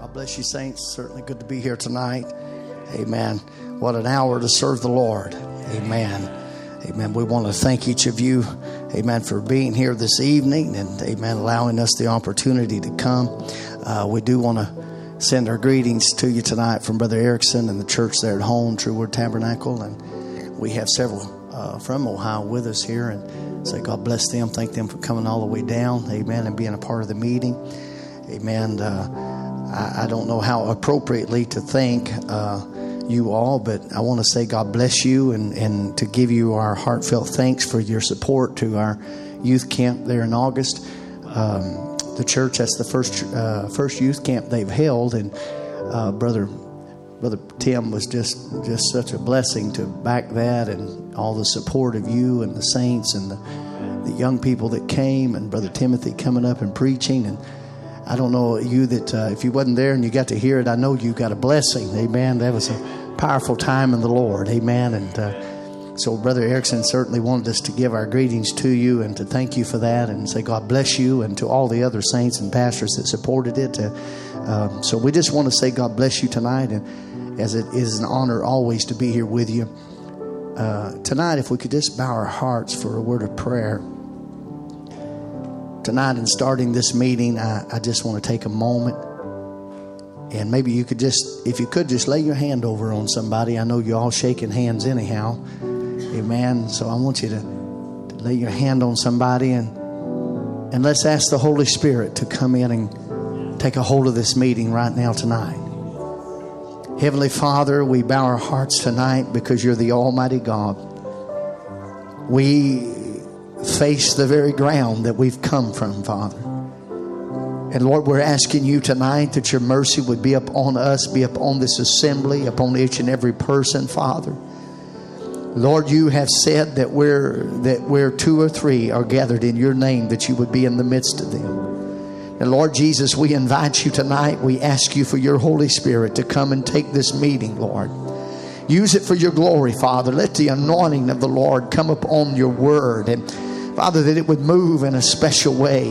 God bless you, saints. Certainly good to be here tonight. Amen. What an hour to serve the Lord. Amen. Amen. We want to thank each of you, amen, for being here this evening and, amen, allowing us the opportunity to come. Uh, we do want to send our greetings to you tonight from Brother Erickson and the church there at home, True Word Tabernacle. And we have several uh, from Ohio with us here and say, God bless them. Thank them for coming all the way down, amen, and being a part of the meeting. Amen. Uh, I, I don't know how appropriately to thank uh, you all, but I want to say God bless you and, and to give you our heartfelt thanks for your support to our youth camp there in August. Um, the church, that's the first uh, first youth camp they've held, and uh, brother brother Tim was just just such a blessing to back that and all the support of you and the saints and the, the young people that came and brother Timothy coming up and preaching and I don't know you that uh, if you wasn't there and you got to hear it, I know you got a blessing. Amen. That was a powerful time in the Lord. Amen. And uh, so, Brother Erickson certainly wanted us to give our greetings to you and to thank you for that and say God bless you and to all the other saints and pastors that supported it. Uh, um, so, we just want to say God bless you tonight. And as it is an honor always to be here with you. Uh, tonight, if we could just bow our hearts for a word of prayer tonight in starting this meeting, I, I just want to take a moment and maybe you could just, if you could, just lay your hand over on somebody. I know you're all shaking hands anyhow. Amen. So I want you to, to lay your hand on somebody and and let's ask the Holy Spirit to come in and take a hold of this meeting right now tonight. Heavenly Father, we bow our hearts tonight because you're the Almighty God. We face the very ground that we've come from, Father. And Lord, we're asking you tonight that your mercy would be upon us, be upon this assembly, upon each and every person, Father. Lord, you have said that where that where two or three are gathered in your name, that you would be in the midst of them. And Lord Jesus, we invite you tonight. We ask you for your Holy Spirit to come and take this meeting, Lord. Use it for your glory, Father. Let the anointing of the Lord come upon your word and Father, that it would move in a special way.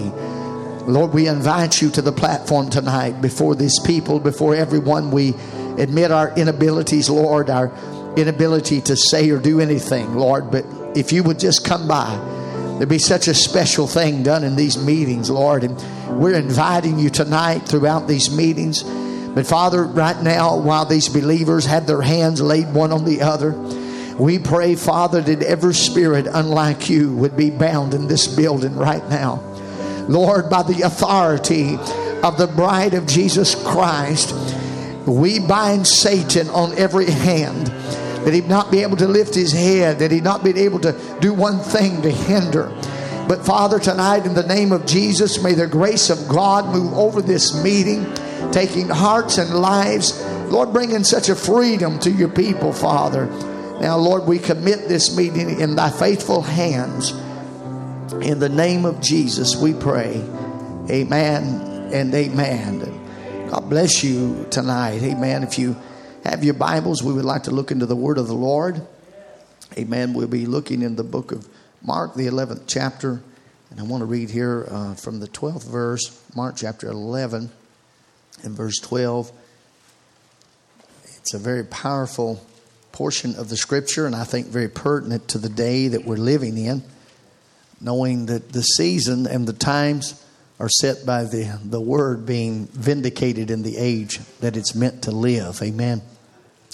Lord, we invite you to the platform tonight before these people, before everyone. We admit our inabilities, Lord, our inability to say or do anything, Lord. But if you would just come by, there'd be such a special thing done in these meetings, Lord. And we're inviting you tonight throughout these meetings. But Father, right now, while these believers had their hands laid one on the other, we pray, Father, that every spirit unlike you would be bound in this building right now. Lord, by the authority of the bride of Jesus Christ, we bind Satan on every hand that he'd not be able to lift his head, that he'd not be able to do one thing to hinder. But Father, tonight in the name of Jesus, may the grace of God move over this meeting, taking hearts and lives. Lord, bringing such a freedom to your people, Father. Now, Lord, we commit this meeting in thy faithful hands. In the name of Jesus, we pray. Amen and amen. God bless you tonight. Amen. If you have your Bibles, we would like to look into the Word of the Lord. Amen. We'll be looking in the book of Mark, the 11th chapter. And I want to read here uh, from the 12th verse, Mark chapter 11 and verse 12. It's a very powerful portion of the scripture, and I think very pertinent to the day that we're living in, knowing that the season and the times are set by the, the word being vindicated in the age that it's meant to live. Amen.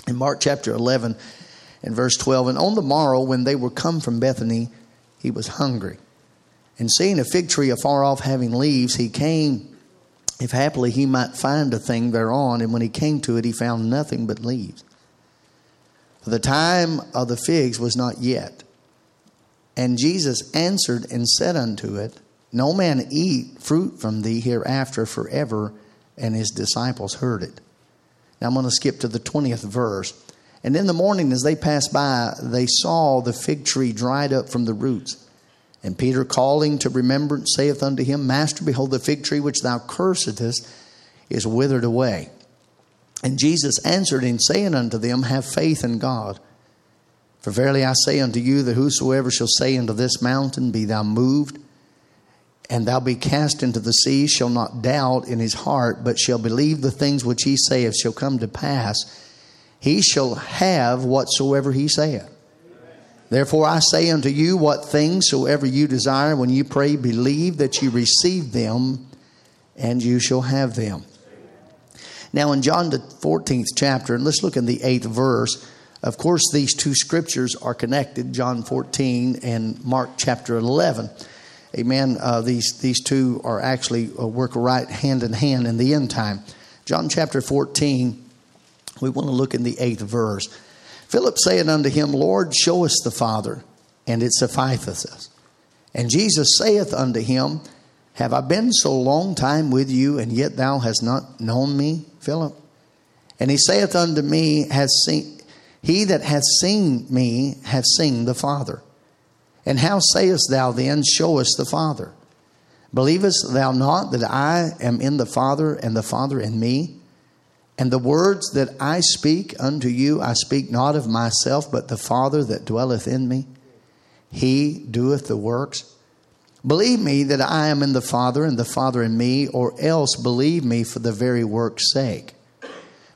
In Mark chapter 11 and verse 12, and on the morrow when they were come from Bethany, he was hungry. And seeing a fig tree afar off having leaves, he came, if happily he might find a thing thereon. And when he came to it, he found nothing but leaves. The time of the figs was not yet. And Jesus answered and said unto it, No man eat fruit from thee hereafter forever. And his disciples heard it. Now I'm going to skip to the 20th verse. And in the morning, as they passed by, they saw the fig tree dried up from the roots. And Peter, calling to remembrance, saith unto him, Master, behold, the fig tree which thou cursedest is withered away. And Jesus answered and saying unto them, Have faith in God. For verily I say unto you that whosoever shall say unto this mountain, Be thou moved, and thou be cast into the sea, shall not doubt in his heart, but shall believe the things which he saith shall come to pass, he shall have whatsoever he saith. Therefore I say unto you, what things soever you desire, when you pray, believe that you receive them, and you shall have them. Now, in John the 14th chapter, and let's look in the 8th verse. Of course, these two scriptures are connected John 14 and Mark chapter 11. Amen. Uh, these, these two are actually uh, work right hand in hand in the end time. John chapter 14, we want to look in the 8th verse. Philip saith unto him, Lord, show us the Father, and it sufficeth us. And Jesus saith unto him, Have I been so long time with you, and yet thou hast not known me, Philip? And he saith unto me, has seen, He that hath seen me hath seen the Father. And how sayest thou then, Show us the Father? Believest thou not that I am in the Father, and the Father in me? And the words that I speak unto you, I speak not of myself, but the Father that dwelleth in me. He doeth the works. Believe me that I am in the Father, and the Father in me, or else believe me for the very work's sake.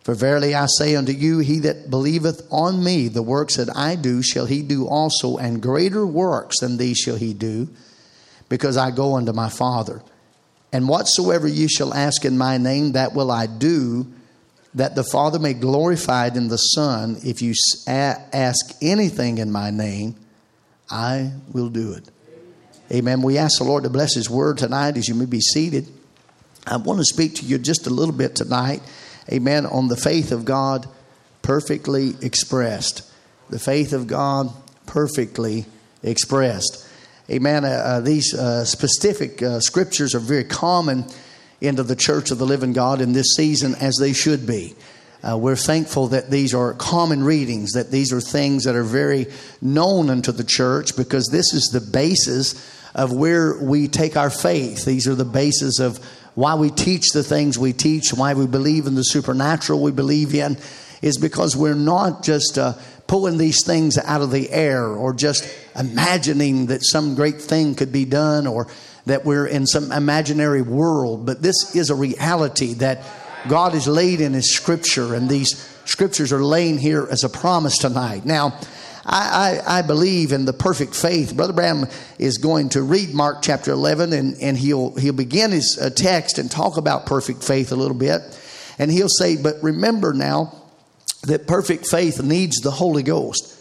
For verily I say unto you, he that believeth on me, the works that I do, shall he do also, and greater works than these shall he do, because I go unto my Father. And whatsoever you shall ask in my name, that will I do that the Father may glorified in the Son. If you ask anything in my name, I will do it. Amen. We ask the Lord to bless His word tonight as you may be seated. I want to speak to you just a little bit tonight, amen, on the faith of God perfectly expressed. The faith of God perfectly expressed. Amen. Uh, uh, these uh, specific uh, scriptures are very common into the church of the living God in this season as they should be. Uh, we're thankful that these are common readings, that these are things that are very known unto the church because this is the basis of where we take our faith. These are the basis of why we teach the things we teach, why we believe in the supernatural we believe in, is because we're not just uh, pulling these things out of the air or just imagining that some great thing could be done or that we're in some imaginary world, but this is a reality that God has laid in His scripture, and these scriptures are laying here as a promise tonight. Now, I, I, I, believe in the perfect faith. Brother Branham is going to read Mark chapter 11 and, and he'll, he'll begin his uh, text and talk about perfect faith a little bit. And he'll say, But remember now that perfect faith needs the Holy Ghost.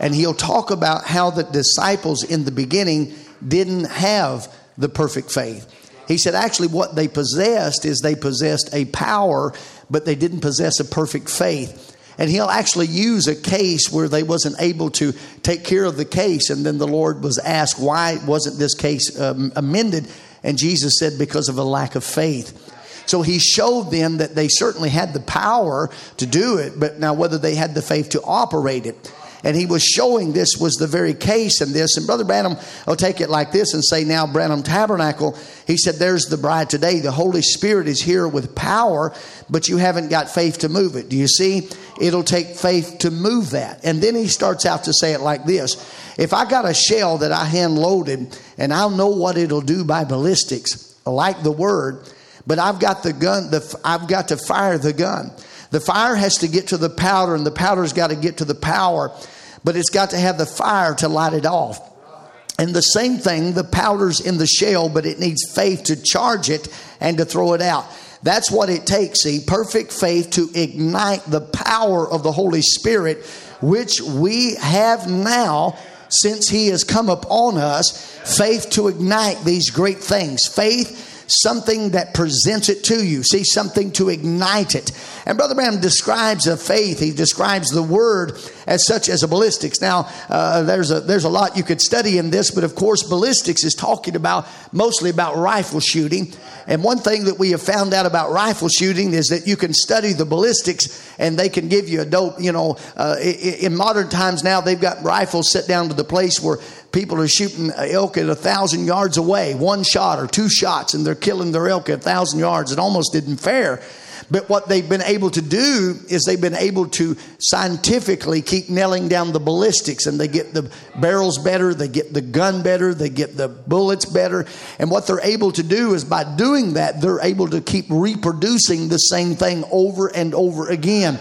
And he'll talk about how the disciples in the beginning didn't have the perfect faith. He said, actually, what they possessed is they possessed a power, but they didn't possess a perfect faith. And he'll actually use a case where they wasn't able to take care of the case. And then the Lord was asked, why wasn't this case um, amended? And Jesus said, because of a lack of faith. So he showed them that they certainly had the power to do it, but now whether they had the faith to operate it and he was showing this was the very case in this. And Brother Branham will take it like this and say, Now, Branham Tabernacle, he said, There's the bride today. The Holy Spirit is here with power, but you haven't got faith to move it. Do you see? It'll take faith to move that. And then he starts out to say it like this If I got a shell that I hand loaded and I'll know what it'll do by ballistics, like the word, but I've got the gun, the, I've got to fire the gun. The fire has to get to the powder, and the powder's got to get to the power, but it's got to have the fire to light it off. And the same thing, the powder's in the shell, but it needs faith to charge it and to throw it out. That's what it takes, see, perfect faith to ignite the power of the Holy Spirit, which we have now since He has come upon us. Faith to ignite these great things. Faith something that presents it to you. See, something to ignite it. And Brother Branham describes a faith. He describes the word as such as a ballistics. Now, uh, there's a there's a lot you could study in this, but of course, ballistics is talking about mostly about rifle shooting. And one thing that we have found out about rifle shooting is that you can study the ballistics, and they can give you a dope. You know, uh, in modern times now, they've got rifles set down to the place where people are shooting elk at a thousand yards away, one shot or two shots, and they're killing their elk at a thousand yards. It almost isn't fair. But what they've been able to do is they've been able to scientifically keep nailing down the ballistics and they get the barrels better, they get the gun better, they get the bullets better. And what they're able to do is by doing that, they're able to keep reproducing the same thing over and over again.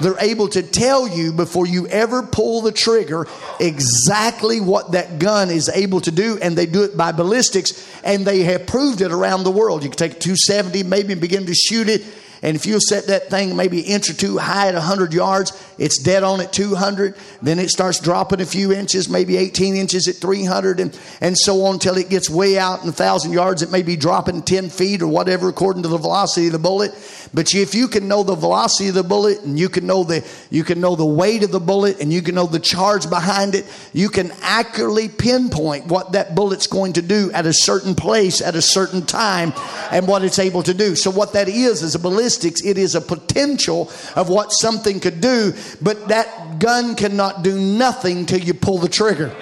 They're able to tell you before you ever pull the trigger exactly what that gun is able to do, and they do it by ballistics, and they have proved it around the world. You can take a 270, maybe and begin to shoot it and if you set that thing maybe an inch or two high at 100 yards, it's dead on at 200. Then it starts dropping a few inches, maybe 18 inches at 300, and, and so on until it gets way out in 1,000 yards. It may be dropping 10 feet or whatever according to the velocity of the bullet. But if you can know the velocity of the bullet and you can know the you can know the weight of the bullet and you can know the charge behind it, you can accurately pinpoint what that bullet's going to do at a certain place at a certain time and what it's able to do. So what that is is a ballistic statistics, it is a potential of what something could do, but that gun cannot do nothing till you pull the trigger.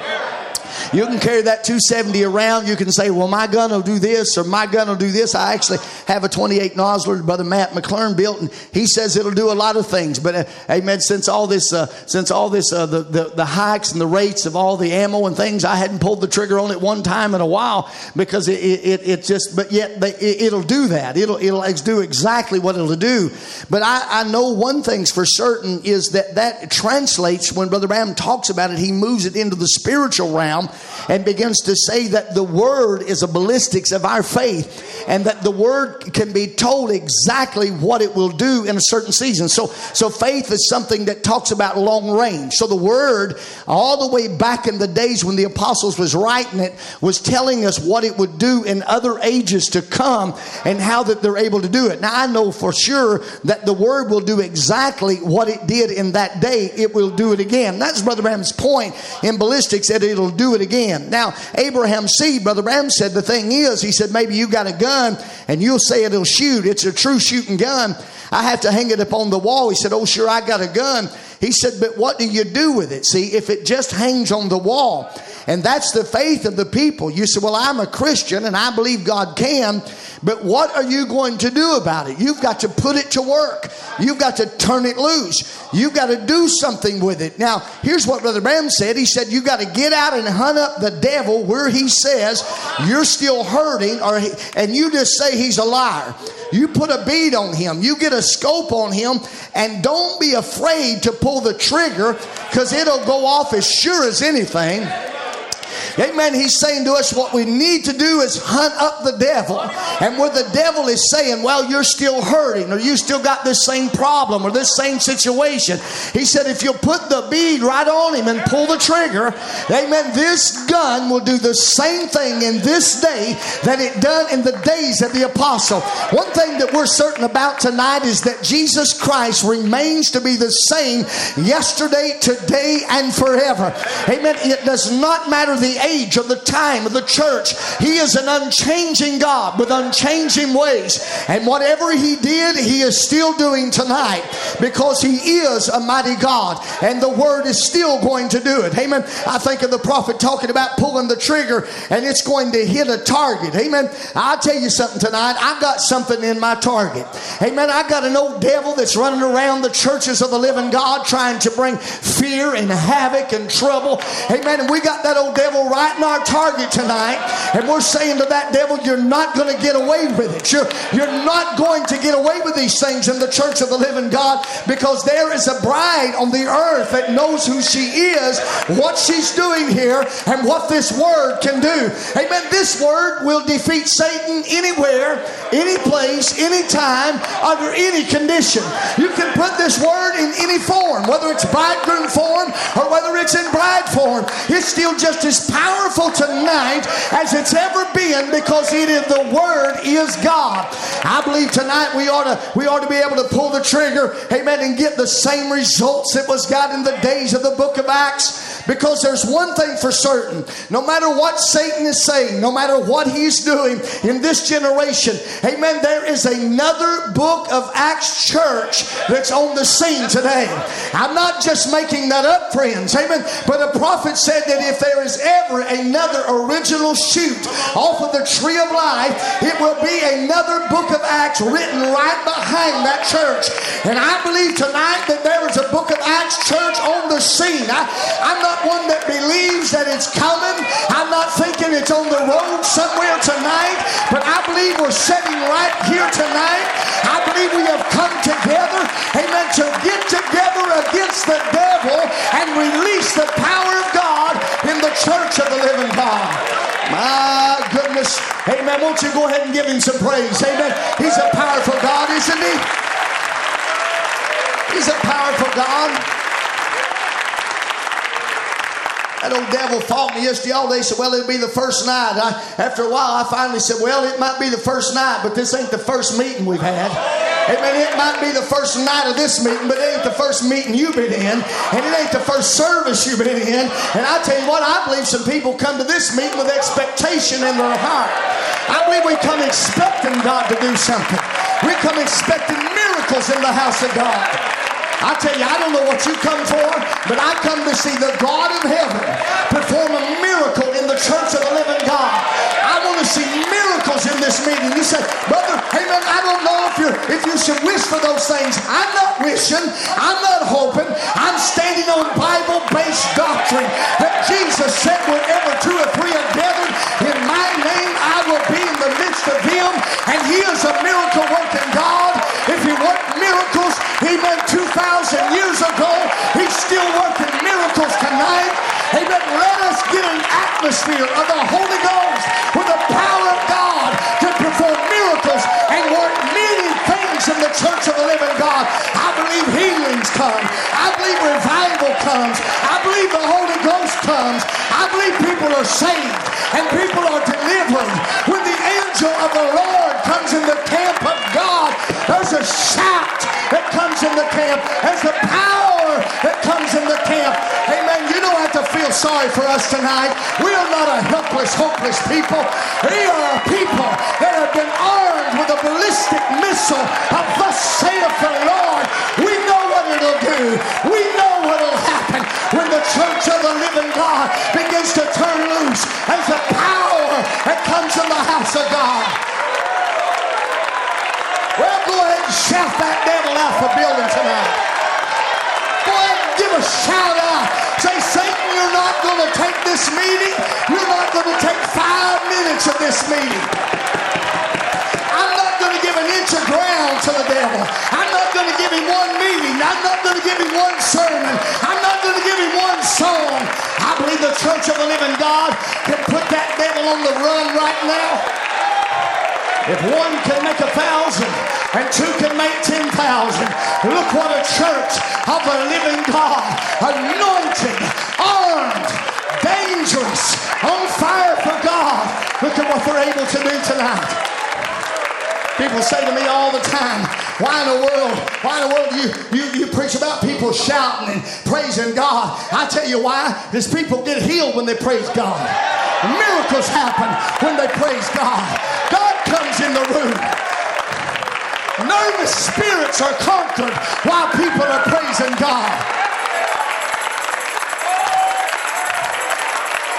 You can carry that 270 around. You can say, well, my gun will do this or my gun will do this. I actually have a 28 Nosler Brother Matt McClern built, and he says it'll do a lot of things. But uh, amen. Since all this, uh, since all this, uh, the, the the hikes and the rates of all the ammo and things, I hadn't pulled the trigger on it one time in a while because it it, it just. But yet it, will do that. It'll it'll do exactly what it'll do. But I, I know one thing's for certain is that that translates when Brother Branham talks about it. He moves it into the spiritual realm and begins to say that the word is a ballistics of our faith and that the word can be told exactly what it will do in a certain season. So, so faith is something that talks about long range. So the word, all the way back in the days when the apostles was writing it, was telling us what it would do in other ages to come and how that they're able to do it. Now I know for sure that the word will do exactly what it did in that day. It will do it again. That's Brother Branham's point in ballistics that it'll do it again. Now, Abraham's seed, Brother Branham said, the thing is, he said, maybe you got a gun and you'll say it'll shoot. It's a true shooting gun. I have to hang it up on the wall. He said, Oh, sure, I got a gun. He said, But what do you do with it? See, if it just hangs on the wall, and that's the faith of the people. You say, Well, I'm a Christian and I believe God can, but what are you going to do about it? You've got to put it to work. You've got to turn it loose. You've got to do something with it. Now, here's what Brother Branham said. He said, You've got to get out and hunt up the devil where he says you're still hurting, or he, and you just say he's a liar. You put a bead on him, you get a scope on him, and don't be afraid to pull the trigger because it'll go off as sure as anything. Amen. He's saying to us what we need to do is hunt up the devil. And where the devil is saying, well, you're still hurting or you still got this same problem or this same situation. He said, if you put the bead right on him and pull the trigger, amen, this gun will do the same thing in this day that it done in the days of the apostle. One thing that we're certain about tonight is that Jesus Christ remains to be the same yesterday, today, and forever. Amen. It does not matter the age of the time of the church. He is an unchanging God with unchanging ways. And whatever He did, He is still doing tonight because He is a mighty God and the Word is still going to do it. Amen. I think of the prophet talking about pulling the trigger and it's going to hit a target. Amen. I'll tell you something tonight. I've got something in my target. Amen. I got an old devil that's running around the churches of the living God trying to bring fear and havoc and trouble. Amen. And we got that old devil right in our target tonight. And we're saying to that devil, you're not going to get away with it. You're, you're not going to get away with these things in the church of the living God because there is a bride on the earth that knows who she is, what she's doing here, and what this word can do. Amen. This word will defeat Satan anywhere, any place, any time, under any condition. You can put this word in any form, whether it's bridegroom form or whether it's in bride form. It's still just as powerful tonight as it's ever been because it is the word is God. I believe tonight we ought to we ought to be able to pull the trigger, amen, and get the same results that was got in the days of the book of Acts Because there's one thing for certain no matter what Satan is saying, no matter what he's doing in this generation, amen, there is another book of Acts church that's on the scene today. I'm not just making that up, friends, amen, but a prophet said that if there is ever another original shoot off of the tree of life, it will be another book of Acts written right behind that church. And I believe tonight that there is a book of Acts church on the scene. I, I'm not one that believes that it's coming. I'm not thinking it's on the road somewhere tonight, but I believe we're sitting right here tonight. I believe we have come together, amen, to get together against the devil and release the power of God in the church of the living God. My goodness. Amen. Won't you go ahead and give him some praise? Amen. He's a powerful God, isn't he? He's a powerful God. That old devil fought me yesterday all day. Said, "Well, it'll be the first night." I, after a while, I finally said, "Well, it might be the first night, but this ain't the first meeting we've had." Amen. It might be the first night of this meeting, but it ain't the first meeting you've been in, and it ain't the first service you've been in. And I tell you what, I believe some people come to this meeting with expectation in their heart. I believe we come expecting God to do something. We come expecting miracles in the house of God. I tell you, I don't know what you come for, but I come to see the God of heaven perform a miracle in the church of the living God. I want to see miracles in this meeting. You say, brother, hey man, I don't know if you if you should wish for those things. I'm not wishing. I'm not hoping. I'm standing on Bible-based doctrine that Jesus said, wherever two or three are gathered in my name, I will be in the midst of them. And He is a miracle working God. If He worked miracles, Meant 2,000 years ago. He's still working miracles tonight. Amen. Let us get an atmosphere of the Holy Ghost with the power of God to perform miracles and work many things in the church of the living God. I believe healings come. I believe revival comes. I believe the Holy Ghost comes. I believe people are saved and people are delivered. When the angel of the Lord comes in the camp of God, there's a shout comes in the camp. There's the power that comes in the camp. Amen. You don't have to feel sorry for us tonight. We are not a helpless, hopeless people. We are a people that have been armed with a ballistic missile of thus saith the Lord. We know what it'll do. We know what'll happen when the church of the living God begins to turn loose as the power that comes in the house of God. Shout that devil out for building tonight. Go ahead give a shout out. Say, Satan, you're not going to take this meeting. You're not going to take five minutes of this meeting. I'm not going to give an inch of ground to the devil. I'm not going to give him one meeting. I'm not going to give him one sermon. I'm not going to give him one song. I believe the church of the living God can put that devil on the run right now. If one can make a thousand and two can make ten thousand, look what a church of the living God, anointed, armed, dangerous, on fire for God. Look at what they're able to do tonight. People say to me all the time, why in the world, why in the world do you, you, you preach about people shouting and praising God? I tell you why. Because people get healed when they praise God. Miracles happen when they praise God. God comes in the room. Nervous spirits are conquered while people are praising God.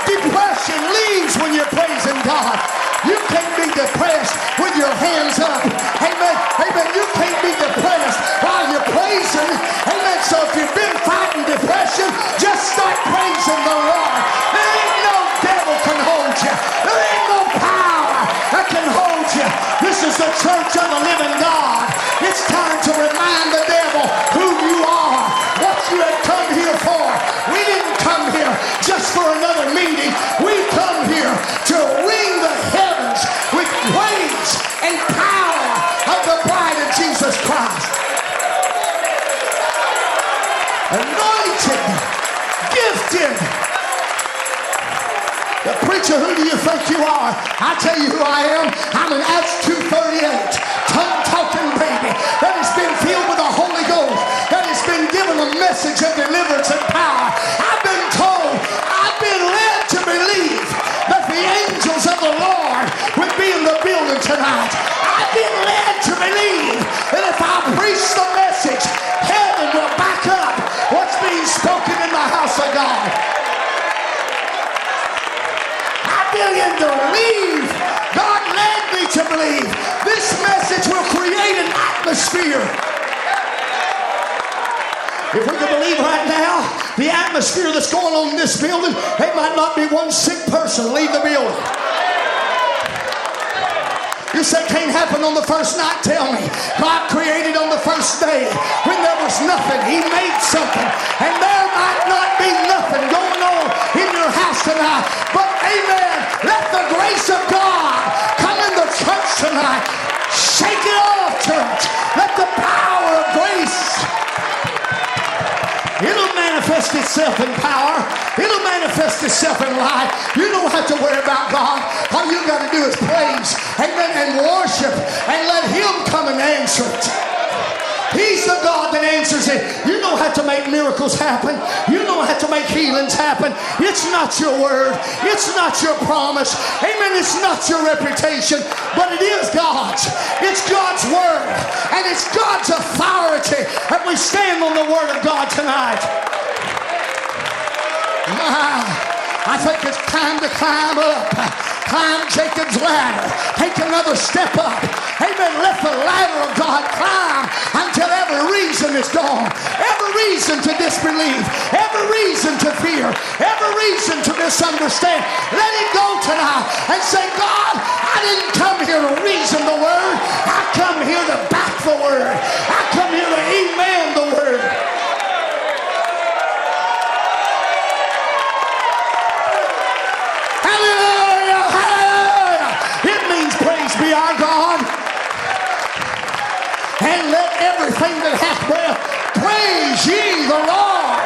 Depression leaves when you're praising God. You can't be depressed with your hands up. Amen. Amen. You can't be depressed while you're praising. Amen. So if you've been fighting depression, just start praising the Lord. There ain't no devil can hold you. There ain't no power that can hold you. This is the church of the living God. It's time to remind the devil who you are, what you have come here for. We didn't come here just for another meeting. We Anointed, gifted, the preacher, who do you think you are? I tell you who I am. I'm an Acts 238, tongue-talking baby that has been filled with the Holy Ghost, that has been given a message of deliverance and power. I've been atmosphere. If we can believe right now, the atmosphere that's going on in this building, it might not be one sick person leave the building. You say can't happen on the first night. Tell me. God created on the first day when there was nothing. He made something. And there might not be nothing going on in your house tonight. But amen. Let the grace of God come in the church tonight. Shake it off, church. Let the power of grace It'll manifest itself in power. It'll manifest itself in life. You don't have to worry about God. All you got to do is praise, amen, and worship and let Him come and answer it. He's the God that answers it. You don't have to make miracles happen. You don't have to make healings happen. It's not your word. It's not your promise. Amen. It's not your reputation, but it is God's. It's God's word. And it's God's authority that we stand on the word of God tonight. Ah, I think it's time to climb up climb Jacob's ladder. Take another step up. Amen. Let the ladder of God climb until every reason is gone. Every reason to disbelieve. Every reason to fear. Every reason to misunderstand. Let it go tonight and say, God, I didn't come here to reason the word. I come here to back the word. I come here to and let everything that hath breath praise ye the Lord.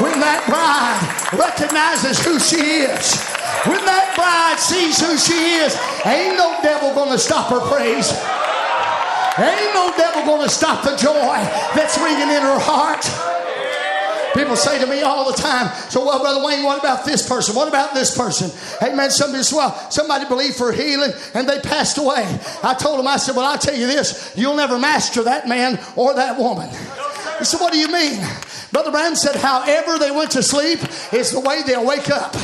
When that bride recognizes who she is, when that bride sees who she is, ain't no devil gonna stop her praise. Ain't no devil gonna stop the joy that's ringing in her heart. People say to me all the time, so well, Brother Wayne, what about this person? What about this person? Hey man, somebody well, somebody believed for healing and they passed away. I told them, I said, well, I'll tell you this, you'll never master that man or that woman. He said, what do you mean? Brother Branham said, however they went to sleep is the way they'll wake up.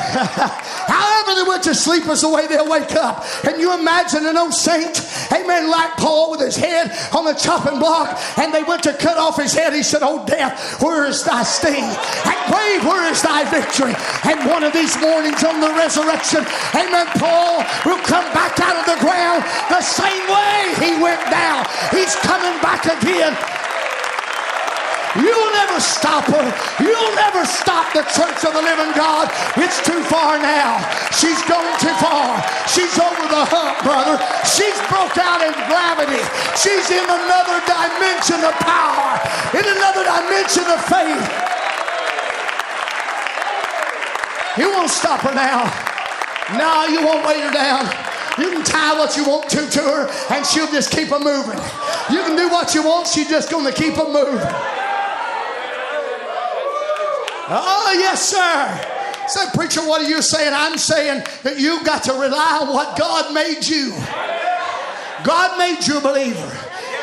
They went to sleep is the way they'll wake up. Can you imagine an old saint, amen, like Paul with his head on the chopping block, and they went to cut off his head. He said, Oh, death, where is thy sting? And grave, where is thy victory? And one of these mornings on the resurrection, amen, Paul will come back out of the ground the same way he went down. He's coming back again You'll never stop her. You'll never stop the church of the living God. It's too far now. She's gone too far. She's over the hump, brother. She's broke out in gravity. She's in another dimension of power, in another dimension of faith. You won't stop her now. No, you won't weigh her down. You can tie what you want to to her, and she'll just keep on moving. You can do what you want, she's just going to keep on moving. Oh, yes, sir. Said, preacher, what are you saying? I'm saying that you've got to rely on what God made you. God made you a believer.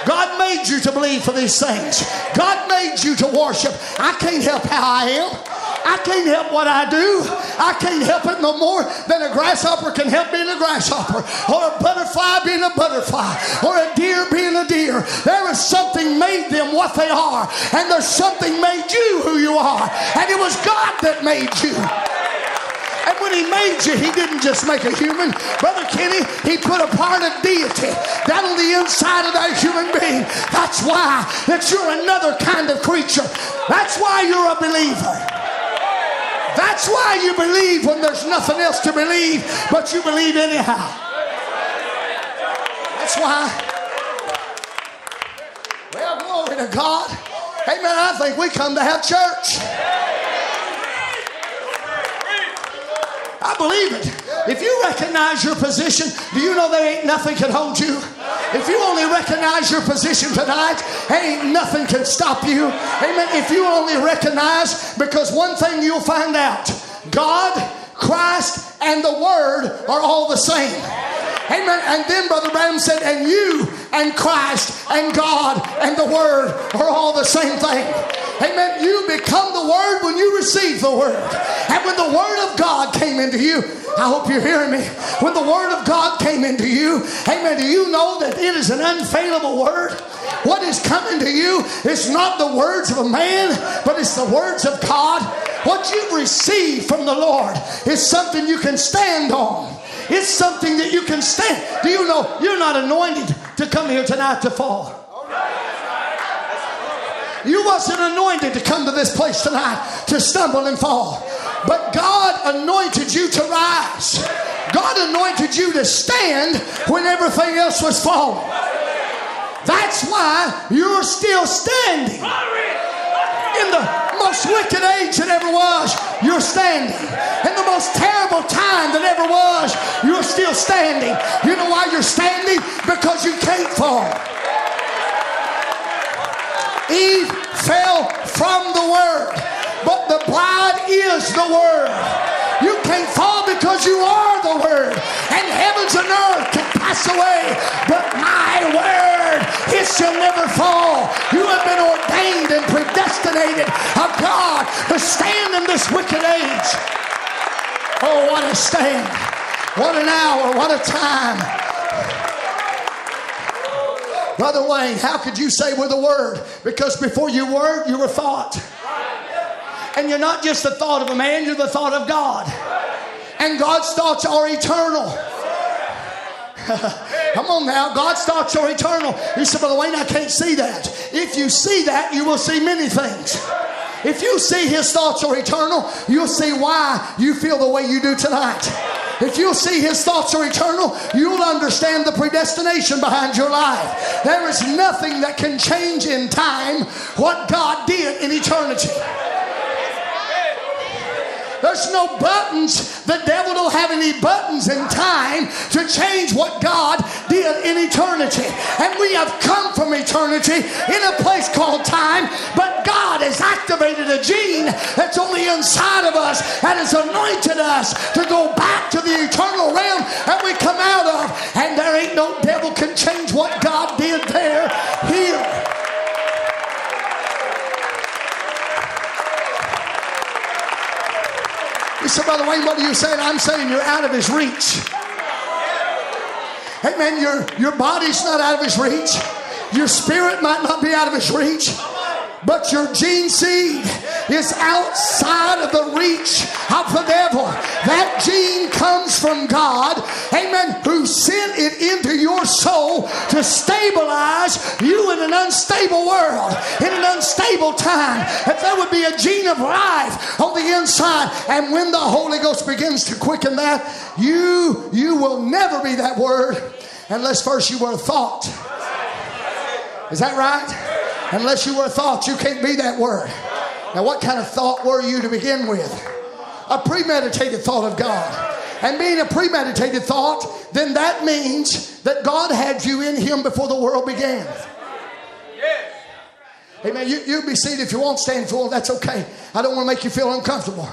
God made you to believe for these things. God made you to worship. I can't help how I am. I can't help what I do. I can't help it no more than a grasshopper can help being a grasshopper, or a butterfly being a butterfly, or a deer being a deer. There is something made them what they are, and there's something made you who you are, and it was God that made you. And when he made you, he didn't just make a human. Brother Kenny, he put a part of deity down on the inside of that human being. That's why that you're another kind of creature. That's why you're a believer. That's why you believe when there's nothing else to believe, but you believe anyhow. That's why. Well, glory to God. Amen. I think we come to have church. I believe it. If you recognize your position, do you know there ain't nothing can hold you? If you only recognize your position tonight, ain't nothing can stop you. Amen. If you only recognize, because one thing you'll find out God, Christ, and the Word are all the same. Amen. And then Brother Branham said, and you and Christ and God and the Word are all the same thing. Amen. You become the Word when you receive the Word. And when the Word of God came into you, I hope you're hearing me. When the Word of God came into you, amen, do you know that it is an unfailable Word? What is coming to you is not the words of a man, but it's the words of God. What you've received from the Lord is something you can stand on. It's something that you can stand. Do you know you're not anointed to come here tonight to fall? You wasn't anointed to come to this place tonight to stumble and fall. But God anointed you to rise. God anointed you to stand when everything else was falling. That's why you're still standing. In the most wicked age that ever was, you're standing. In the most terrible time that ever was, you're still standing. You know why you're standing? Because you can't fall. Eve fell from the word, but the bride is the word. You can't fall because you are the word, and heavens and earth can pass away, but my word, it shall never fall. You have been ordained and predestinated of God to stand in this wicked age. Oh, what a stand! What an hour! What a time! Brother Wayne, how could you say we're the Word? Because before you were, you were thought. And you're not just the thought of a man, you're the thought of God. And God's thoughts are eternal. Come on now, God's thoughts are eternal. You said, Brother Wayne, I can't see that. If you see that, you will see many things. If you see his thoughts are eternal, you'll see why you feel the way you do tonight. If you'll see his thoughts are eternal, you'll understand the predestination behind your life. There is nothing that can change in time what God did in eternity. There's no buttons. The devil don't have any buttons in time to change what God did in eternity. And we have come from eternity in a place called time, but God has activated a gene that's on the inside of us and has anointed us to go back to the eternal realm that we come out of. And there ain't no devil can change what God did there You said, Brother Wayne, what are you saying? I'm saying you're out of his reach. Man, your, your body's not out of his reach. Your spirit might not be out of his reach. But your gene seed is outside of the reach of the devil. That gene comes from God, amen, who sent it into your soul to stabilize you in an unstable world, in an unstable time. If there would be a gene of life on the inside, and when the Holy Ghost begins to quicken that, you you will never be that word unless first you were a thought. Is that right? Unless you were a thought, you can't be that word. Now, what kind of thought were you to begin with? A premeditated thought of God. And being a premeditated thought, then that means that God had you in Him before the world began. Yes. Amen. You, you be seated if you want, stand full. That's okay. I don't want to make you feel uncomfortable.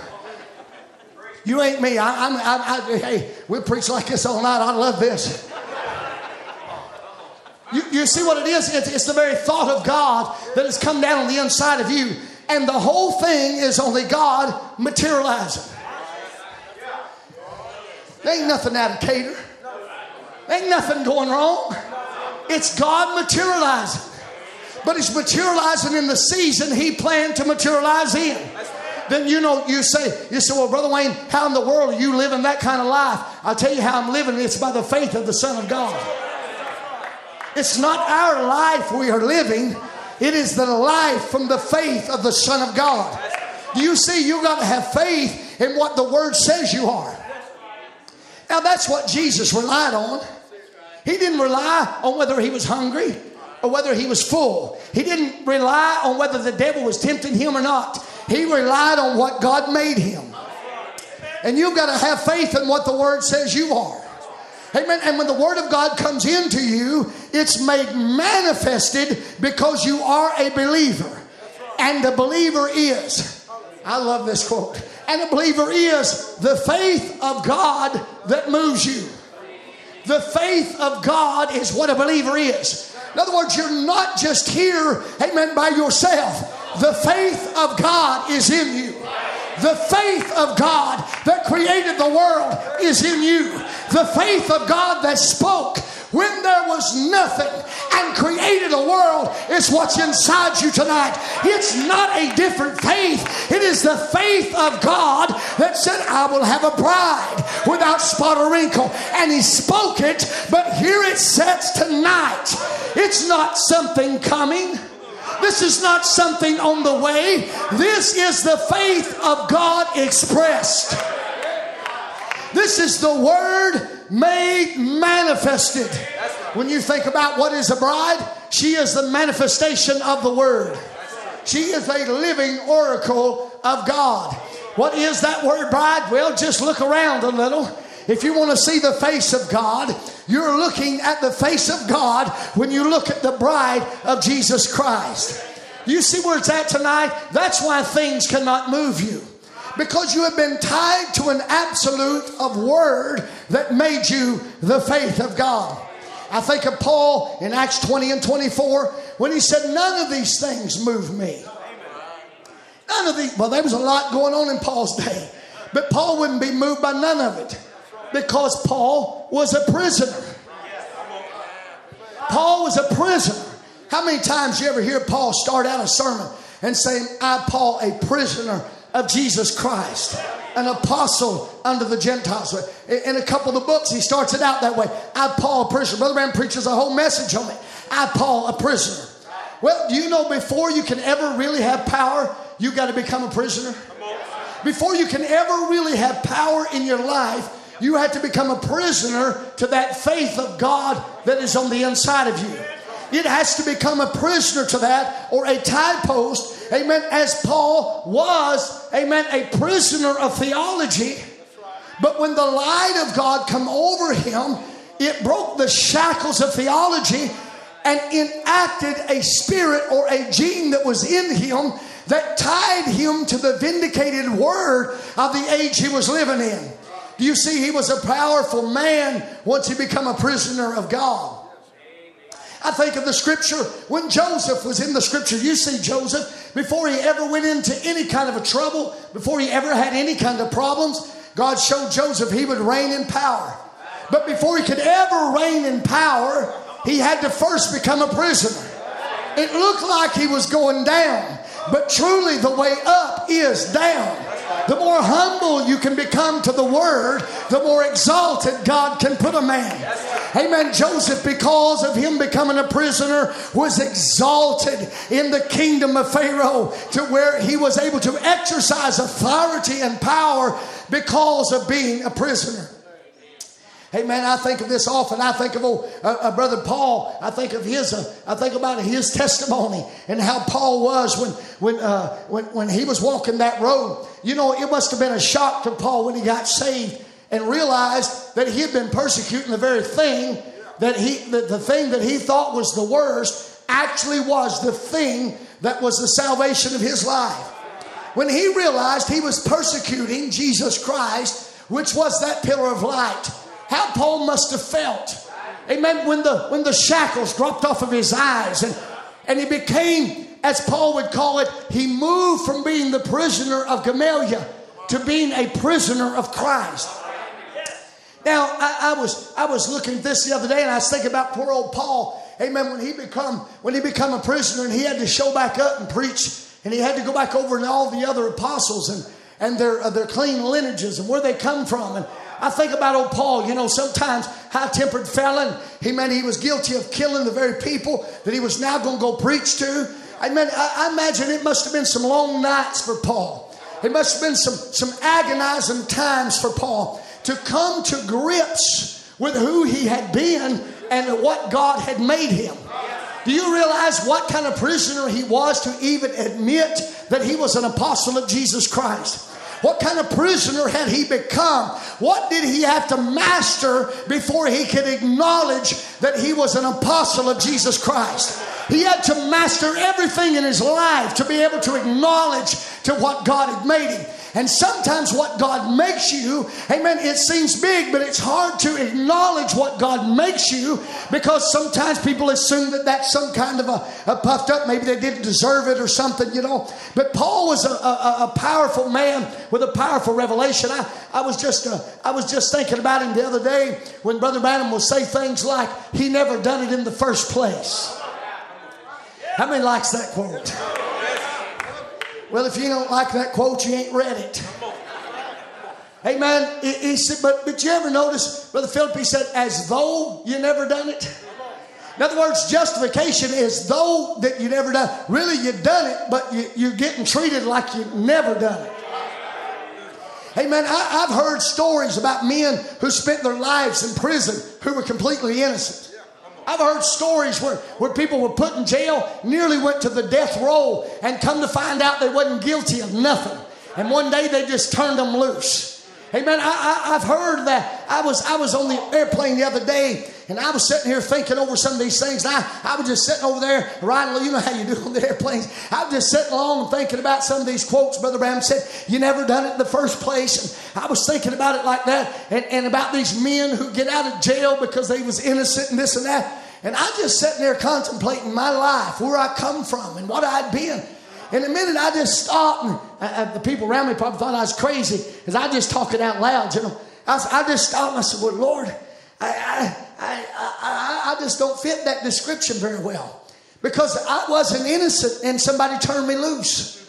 You ain't me. I, I'm, I, I, hey, we preach like this all night. I love this. You, you see what it is? It's, it's the very thought of God that has come down on the inside of you. And the whole thing is only God materializing. There ain't nothing out of cater. There ain't nothing going wrong. It's God materializing. But He's materializing in the season He planned to materialize in. Then you know, you say, you say, well, Brother Wayne, how in the world are you living that kind of life? I'll tell you how I'm living. It's by the faith of the Son of God. It's not our life we are living, it is the life from the faith of the Son of God. Do you see? You got to have faith in what the Word says you are. Now, that's what Jesus relied on. He didn't rely on whether he was hungry or whether he was full. He didn't rely on whether the devil was tempting him or not. He relied on what God made him. And you've got to have faith in what the Word says you are. Amen. And when the Word of God comes into you, it's made manifested because you are a believer. And the believer is, I love this quote, and a believer is the faith of God that moves you. The faith of God is what a believer is. In other words, you're not just here, amen, by yourself. The faith of God is in you. The faith of God that created the world is in you. The faith of God that spoke when there was nothing and created a world is what's inside you tonight. It's not a different faith, it is the faith of God that said, I will have a bride without spot or wrinkle. And He spoke it, but here it sits tonight. It's not something coming. This is not something on the way. This is the faith of God expressed. This is the word made manifested. When you think about what is a bride, she is the manifestation of the word. She is a living oracle of God. What is that word bride? Well, just look around a little. If you want to see the face of God, you're looking at the face of God when you look at the bride of Jesus Christ. You see where it's at tonight? That's why things cannot move you. Because you have been tied to an absolute of word that made you the faith of God. I think of Paul in Acts 20 and 24 when he said, None of these things move me. None of these, well, there was a lot going on in Paul's day, but Paul wouldn't be moved by none of it because Paul was a prisoner. Paul was a prisoner. How many times you ever hear Paul start out a sermon and say, I, Paul, a prisoner of Jesus Christ, an apostle under the Gentiles. In a couple of the books, he starts it out that way. I, Paul, a prisoner. Brother Branham preaches a whole message on it. I, Paul, a prisoner. Well, do you know before you can ever really have power, you got to become a prisoner? Before you can ever really have power in your life, you had to become a prisoner to that faith of God that is on the inside of you. It has to become a prisoner to that or a tie post, amen, as Paul was, amen, a prisoner of theology. But when the light of God come over him, it broke the shackles of theology and enacted a spirit or a gene that was in him that tied him to the vindicated word of the age he was living in. Do you see, he was a powerful man once he became a prisoner of God. I think of the scripture when Joseph was in the scripture. You see, Joseph, before he ever went into any kind of a trouble, before he ever had any kind of problems, God showed Joseph he would reign in power. But before he could ever reign in power, he had to first become a prisoner. It looked like he was going down, but truly the way up is down. The more humble you can become to the word, the more exalted God can put a man. Amen. Joseph, because of him becoming a prisoner, was exalted in the kingdom of Pharaoh to where he was able to exercise authority and power because of being a prisoner. Hey man, I think of this often. I think of old, uh, uh, brother Paul. I think of his. Uh, I think about his testimony and how Paul was when when uh, when when he was walking that road. You know, it must have been a shock to Paul when he got saved and realized that he had been persecuting the very thing that he that the thing that he thought was the worst actually was the thing that was the salvation of his life. When he realized he was persecuting Jesus Christ, which was that pillar of light how Paul must have felt. Amen. When the when the shackles dropped off of his eyes and, and he became, as Paul would call it, he moved from being the prisoner of Gamaliel to being a prisoner of Christ. Now I, I was I was looking at this the other day and I was thinking about poor old Paul. Amen. When he become when he become a prisoner and he had to show back up and preach and he had to go back over and all the other apostles and and their uh, their clean lineages and where they come from and I think about old Paul, you know, sometimes high tempered felon. He meant he was guilty of killing the very people that he was now going to go preach to. I mean, I, I imagine it must have been some long nights for Paul. It must have been some, some agonizing times for Paul to come to grips with who he had been and what God had made him. Do you realize what kind of prisoner he was to even admit that he was an apostle of Jesus Christ? What kind of prisoner had he become? What did he have to master before he could acknowledge that he was an apostle of Jesus Christ? He had to master everything in his life to be able to acknowledge to what God had made him. And sometimes what God makes you, amen, it seems big, but it's hard to acknowledge what God makes you because sometimes people assume that that's some kind of a, a puffed up, maybe they didn't deserve it or something, you know. But Paul was a, a, a powerful man with a powerful revelation. I, I was just uh, I was just thinking about him the other day when Brother Branham would say things like, he never done it in the first place. How many likes that quote? Well, if you don't like that quote, you ain't read it. Amen. He, said, but, but you ever notice, Brother Philip, he said, as though you never done it? In other words, justification is though that you never done. Really, you've done it, but you, you're getting treated like you've never done it. Hey man, I, have heard stories about men who spent their lives in prison who were completely innocent. I've heard stories where, where people were put in jail, nearly went to the death row, and come to find out they wasn't guilty of nothing. And one day they just turned them loose. Man, I, I, have heard that. I was I was on the airplane the other day, and I was sitting here thinking over some of these things. And I, I was just sitting over there riding. You know how you do on the airplanes. I was just sitting along thinking about some of these quotes. Brother Branham said, "You never done it in the first place." And I was thinking about it like that, and, and about these men who get out of jail because they was innocent and this and that. And I just sitting there contemplating my life, where I come from, and what I'd been. In a minute, I just stopped, and the people around me probably thought I was crazy because I just talking out loud, you know. I, I just stopped and I said, Well, Lord, I, I, I, I just don't fit that description very well because I wasn't innocent and somebody turned me loose.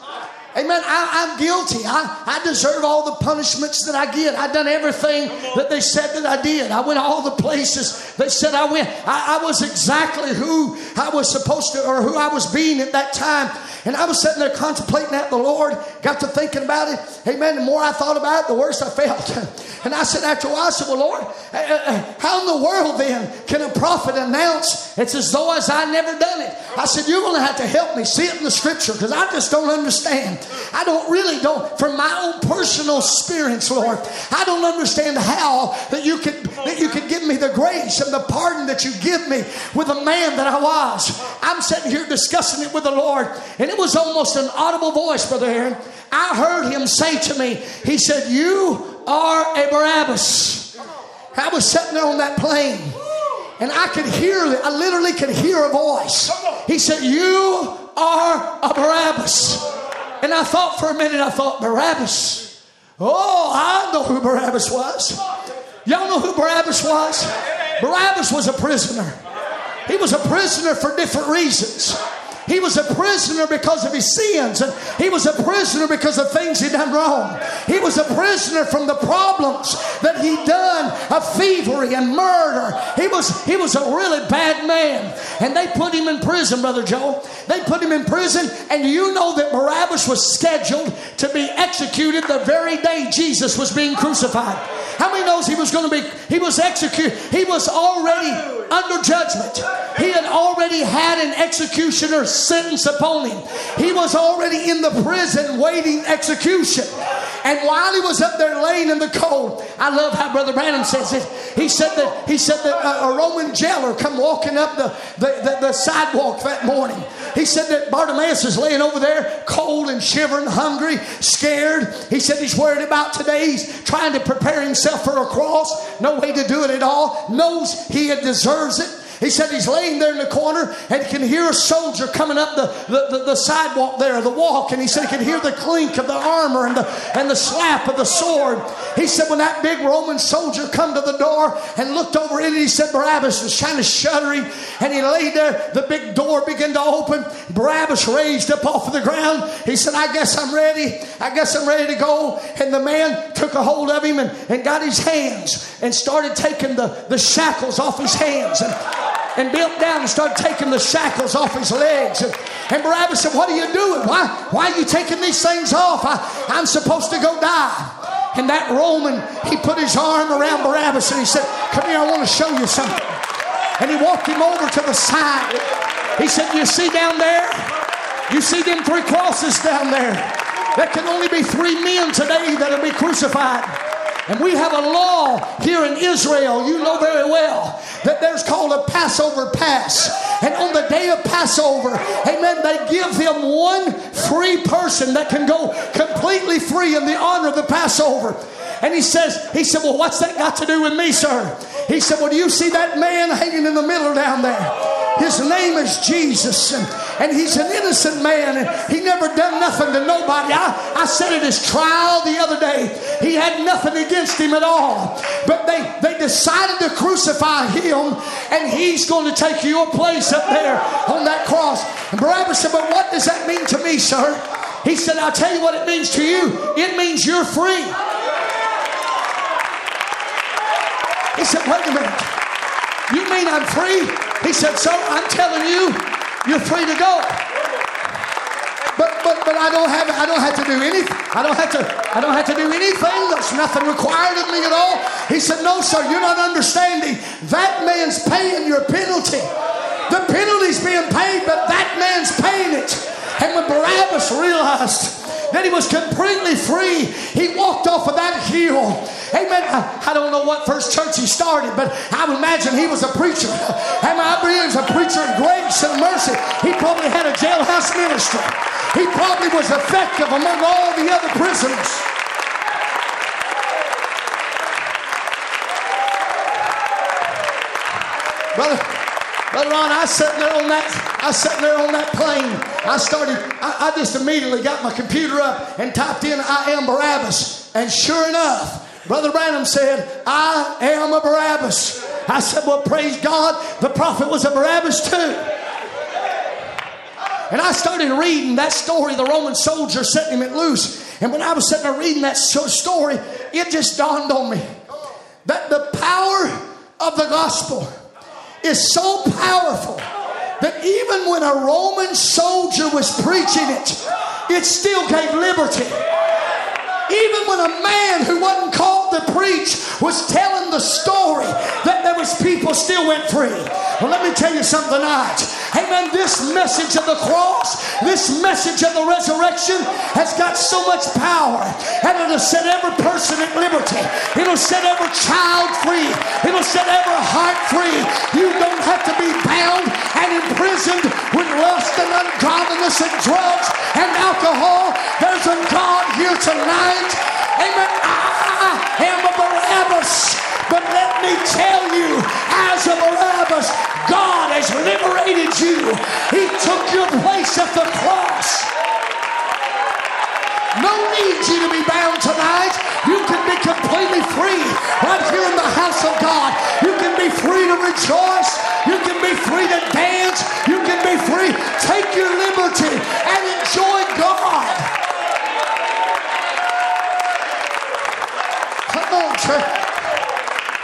Amen. I, am guilty. I, I deserve all the punishments that I get. I've done everything that they said that I did. I went all the places they said I went. I, I was exactly who I was supposed to or who I was being at that time. And I was sitting there contemplating that the Lord, got to thinking about it. Amen. The more I thought about it, the worse I felt. And I said, after a while, I said, Well, Lord, uh, uh, how in the world then can a prophet announce it's as though as I never done it? I said, You're going to have to help me see it in the scripture because I just don't understand. I don't really don't, from my own personal experience, Lord, I don't understand how that you could that you could give me the grace and the pardon that you give me with the man that I was. I'm sitting here discussing it with the Lord, and it was almost an audible voice, Brother Aaron. I heard him say to me, He said, You are a Barabbas. I was sitting there on that plane. And I could hear, I literally could hear a voice. He said, You are a Barabbas. And I thought for a minute, I thought, Barabbas. Oh, I know who Barabbas was. Y'all know who Barabbas was? Barabbas was a prisoner. He was a prisoner for different reasons. He was a prisoner because of his sins, and he was a prisoner because of things he done wrong. He was a prisoner from the problems that he done of thievery and murder. He was he was a really bad man, and they put him in prison, brother Joe. They put him in prison, and you know that Barabbas was scheduled to be executed the very day Jesus was being crucified. How many knows he was going to be? He was executed. He was already under judgment. He had already had an executioner sentence upon him. He was already in the prison waiting execution. And while he was up there laying in the cold, I love how Brother Branham says it. He said that he said that a Roman jailer come walking up the, the, the, the sidewalk that morning. He said that Bartimaeus is laying over there, cold and shivering, hungry, scared. He said he's worried about today. He's trying to prepare himself for a cross. No way to do it at all. Knows he deserves it. He said he's laying there in the corner and he can hear a soldier coming up the, the, the, the, sidewalk there, the walk, and he said he could hear the clink of the armor and the, and the slap of the sword. He said when that big Roman soldier come to the door and looked over it, he said Barabbas was kind of shuddering and he laid there. The big door began to open. Barabbas raised up off of the ground. He said, I guess I'm ready. I guess I'm ready to go. And the man took a hold of him and, and got his hands and started taking the, the shackles off his hands. And and built down and started taking the shackles off his legs. And, and Barabbas said, What are you doing? Why, why are you taking these things off? I, I'm supposed to go die. And that Roman, he put his arm around Barabbas and he said, Come here, I want to show you something. And he walked him over to the side. He said, You see down there? You see them three crosses down there? There can only be three men today that'll be crucified. And we have a law here in Israel, you know very well, that there's called a Passover pass. And on the day of Passover, amen, they give them one free person that can go completely free in the honor of the Passover. And he says, he said, well, what's that got to do with me, sir? He said, well, do you see that man hanging in the middle down there? His name is Jesus, and, and he's an innocent man, he never done nothing to nobody. I, I said at his trial the other day, he had nothing against him at all. But they, they decided to crucify him, and he's going to take your place up there on that cross. And Barabbas said, But what does that mean to me, sir? He said, I'll tell you what it means to you. It means you're free. He said, Wait a minute. You mean I'm free? He said, So I'm telling you, you're free to go. But but but I don't have I don't have to do anything. I don't have to I don't have to do anything. There's nothing required of me at all. He said, No, sir, you're not understanding. That man's paying your penalty. The penalty's being paid, but that man's paying it. And when Barabbas realized that he was completely free. He walked off of that hill. Amen. I, I don't know what first church he started, but I would imagine he was a preacher. And I was a preacher of grace and mercy. He probably had a jailhouse ministry. He probably was effective among all the other prisoners. Brother, Brother Ron, I sat there on that, I sat there on that plane. I started, I, I just immediately got my computer up and typed in I am Barabbas. And sure enough, Brother Branham said, I am a Barabbas. I said, Well, praise God, the prophet was a Barabbas too. And I started reading that story, the Roman soldier setting him at loose. And when I was sitting there reading that story, it just dawned on me that the power of the gospel is so powerful that even when a Roman soldier was preaching it, it still gave liberty. Even when a man who wasn't called to preach was telling the story, that there was people still went free. Well, let me tell you something tonight. Amen. This message of the cross, this message of the resurrection has got so much power. And it'll set every person at liberty. It'll set every child free. It'll set every heart free. You don't have to be bound and imprisoned with lust and ungodliness and drugs and alcohol. There's a God here tonight. Amen. I am a Barabbas. But let me tell you, as a Barabbas, God has liberated you. He took your place at the cross. No need you to be bound tonight. You can be completely free right here in the house of God. You can be free to rejoice. You can be free to dance. You can be free. Take your liberty and enjoy God. Come on, church.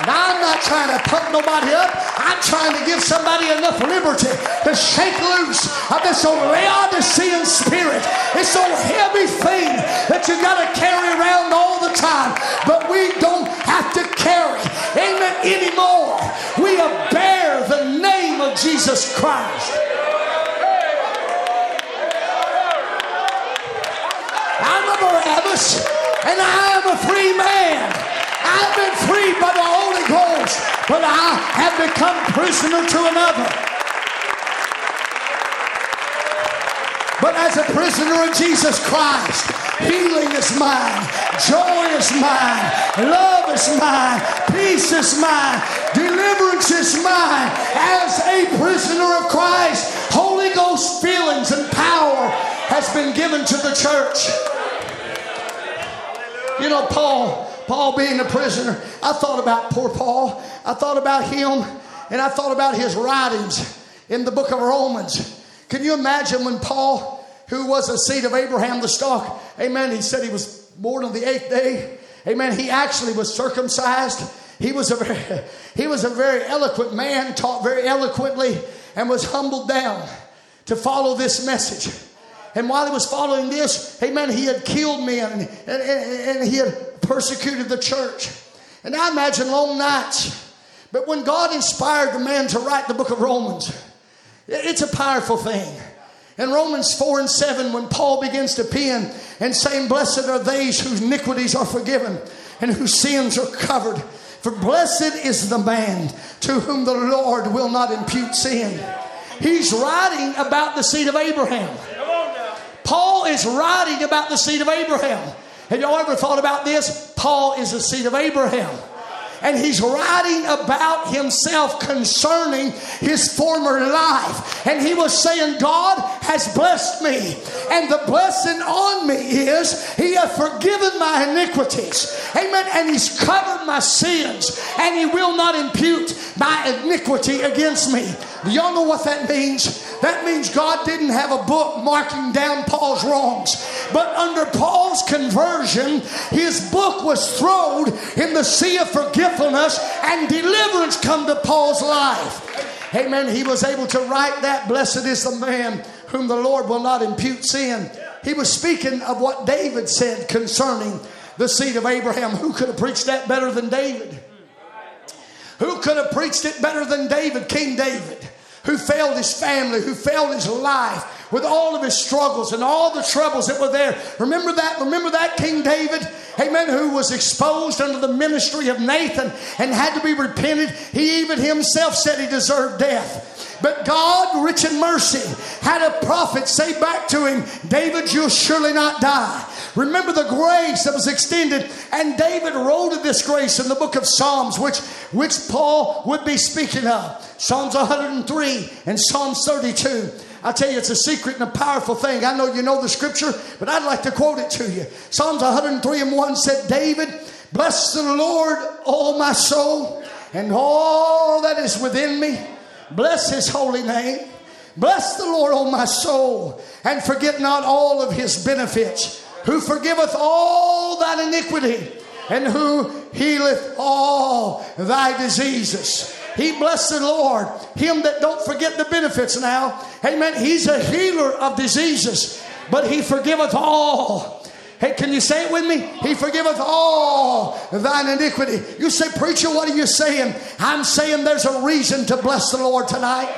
And I'm not trying to pump nobody up. I'm trying to give somebody enough liberty to shake loose of this old Laodicean spirit. It's old heavy thing that you got to carry around all the time. But we don't have to carry. Amen. Anymore. We bear the name of Jesus Christ. I'm a Barabbas and I am a free man. I've been freed by the Holy Ghost, but I have become prisoner to another. But as a prisoner of Jesus Christ, healing is mine, joy is mine, love is mine, peace is mine, deliverance is mine. As a prisoner of Christ, Holy Ghost feelings and power has been given to the church. You know, Paul Paul being a prisoner, I thought about poor Paul. I thought about him and I thought about his writings in the book of Romans. Can you imagine when Paul, who was a seed of Abraham the stock, amen, he said he was born on the eighth day. Amen. He actually was circumcised. He was a very, he was a very eloquent man, taught very eloquently, and was humbled down to follow this message. And while he was following this, amen, he had killed men and, and, and he had persecuted the church. And I imagine long nights. But when God inspired the man to write the book of Romans, it's a powerful thing. In Romans 4 and 7, when Paul begins to pen and saying, Blessed are these whose iniquities are forgiven and whose sins are covered. For blessed is the man to whom the Lord will not impute sin. He's writing about the seed of Abraham. Paul is writing about the seed of Abraham. Have y'all ever thought about this? Paul is the seed of Abraham and he's writing about himself concerning his former life. And he was saying, God has blessed me, and the blessing on me is he hath forgiven my iniquities. Amen. And he's covered my sins, and he will not impute my iniquity against me. Y'all know what that means? That means God didn't have a book marking down Paul's wrongs. But under Paul's conversion, his book was thrown in the sea of forgetfulness and deliverance come to Paul's life. Amen. He was able to write that. Blessed is the man whom the Lord will not impute sin. He was speaking of what David said concerning the seed of Abraham. Who could have preached that better than David? Who could have preached it better than David, King David? who failed his family, who failed his life with all of his struggles and all the troubles that were there. Remember that? Remember that King David? Amen. Who was exposed under the ministry of Nathan and had to be repented. He even himself said he deserved death. But God, rich in mercy, had a prophet say back to him, David, you'll surely not die. Remember the grace that was extended. And David wrote of this grace in the book of Psalms, which, which Paul would be speaking of. Psalms 103 and Psalms 32. I tell you, it's a secret and a powerful thing. I know you know the scripture, but I'd like to quote it to you. Psalms 103 and 1 said, David, bless the Lord, all my soul, and all that is within me. Bless his holy name. Bless the Lord, O my soul, and forget not all of his benefits, who forgiveth all thine iniquity, and who healeth all thy diseases. He bless the Lord. Him that don't forget the benefits now. Amen. He's a healer of diseases, but he forgiveth all. Hey, can you say it with me? He forgiveth all thine iniquity. You say, Preacher, what are you saying? I'm saying there's a reason to bless the Lord tonight.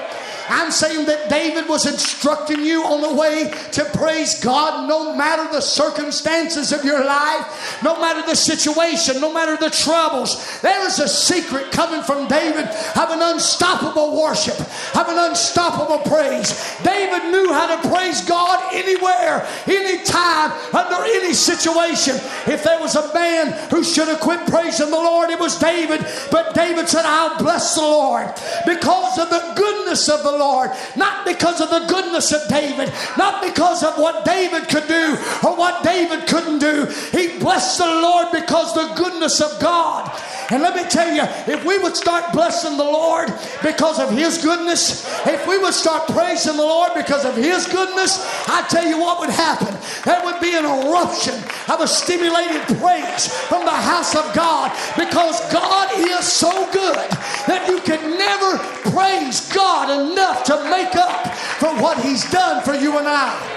I'm saying that David was instructing you on the way to praise God no matter the circumstances of your life, no matter the situation, no matter the troubles. There is a secret coming from David of an unstoppable worship, of an unstoppable praise. David knew how to praise God anywhere, anytime, under any situation. If there was a man who should have quit praising the Lord, it was David. But David said, I'll bless the Lord because of the goodness of the Lord, not because of the goodness of David, not because of what David could do or what David couldn't do. He blessed the Lord because the goodness of God. And let me tell you, if we would start blessing the Lord because of His goodness, if we would start praising the Lord because of His goodness, I tell you what would happen. There would be an eruption of a stimulated praise from the house of God because God is so good that you can never praise God enough to make up for what He's done for you and I.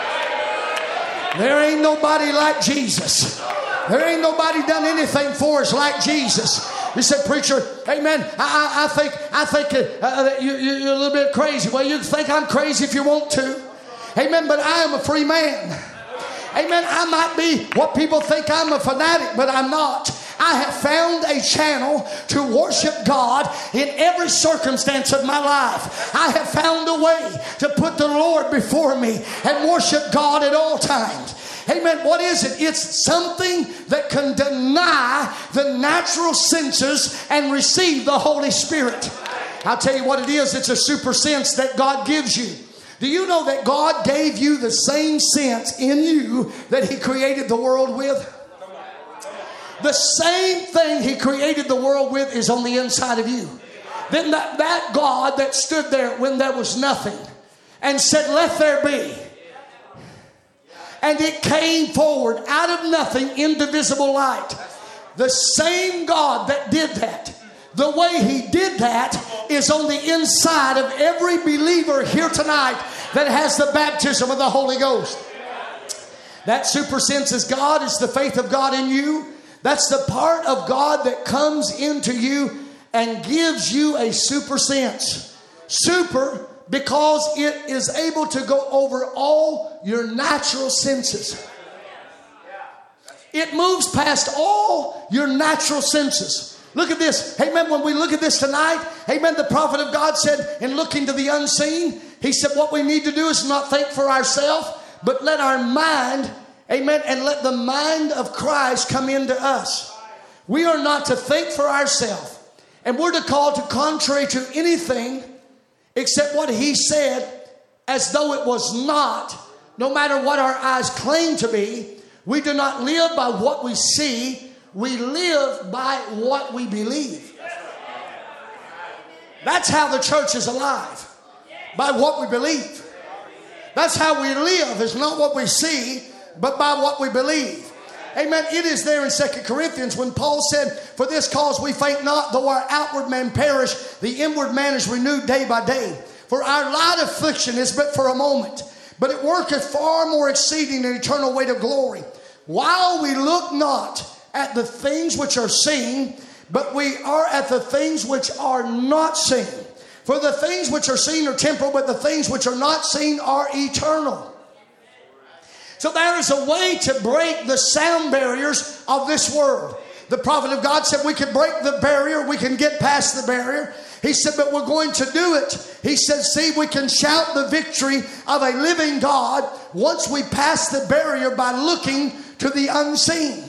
There ain't nobody like Jesus. There ain't nobody done anything for us like Jesus. You said, preacher, amen. I, I, I think I think uh, uh, you, you're a little bit crazy. Well, you can think I'm crazy if you want to. Amen. But I am a free man. Amen. I might be what people think I'm a fanatic, but I'm not. I have found a channel to worship God in every circumstance of my life. I have found a way to put the Lord before me and worship God at all times. Amen. What is it? It's something that can deny the natural senses and receive the Holy Spirit. I'll tell you what it is it's a super sense that God gives you. Do you know that God gave you the same sense in you that He created the world with? The same thing He created the world with is on the inside of you. Then that, that God that stood there when there was nothing and said, Let there be. And it came forward out of nothing, indivisible light. The same God that did that the way he did that is on the inside of every believer here tonight that has the baptism of the Holy Ghost. That super sense is God, it's the faith of God in you. That's the part of God that comes into you and gives you a super sense. Super because it is able to go over all your natural senses. It moves past all your natural senses. Look at this. Amen. When we look at this tonight, amen. The prophet of God said, in looking to the unseen, he said, what we need to do is not think for ourselves, but let our mind, amen, and let the mind of Christ come into us. We are not to think for ourselves, and we're to call to contrary to anything except what he said as though it was not, no matter what our eyes claim to be. We do not live by what we see, we live by what we believe. That's how the church is alive, by what we believe. That's how we live, is not what we see, but by what we believe. Amen. It is there in Second Corinthians when Paul said, For this cause we faint not, though our outward man perish, the inward man is renewed day by day. For our light affliction is but for a moment, but it worketh far more exceeding an eternal weight of glory. While we look not at the things which are seen, but we are at the things which are not seen. For the things which are seen are temporal, but the things which are not seen are eternal. So there is a way to break the sound barriers of this world. The prophet of God said we can break the barrier, we can get past the barrier. He said, but we're going to do it. He said, see, we can shout the victory of a living God once we pass the barrier by looking to the unseen.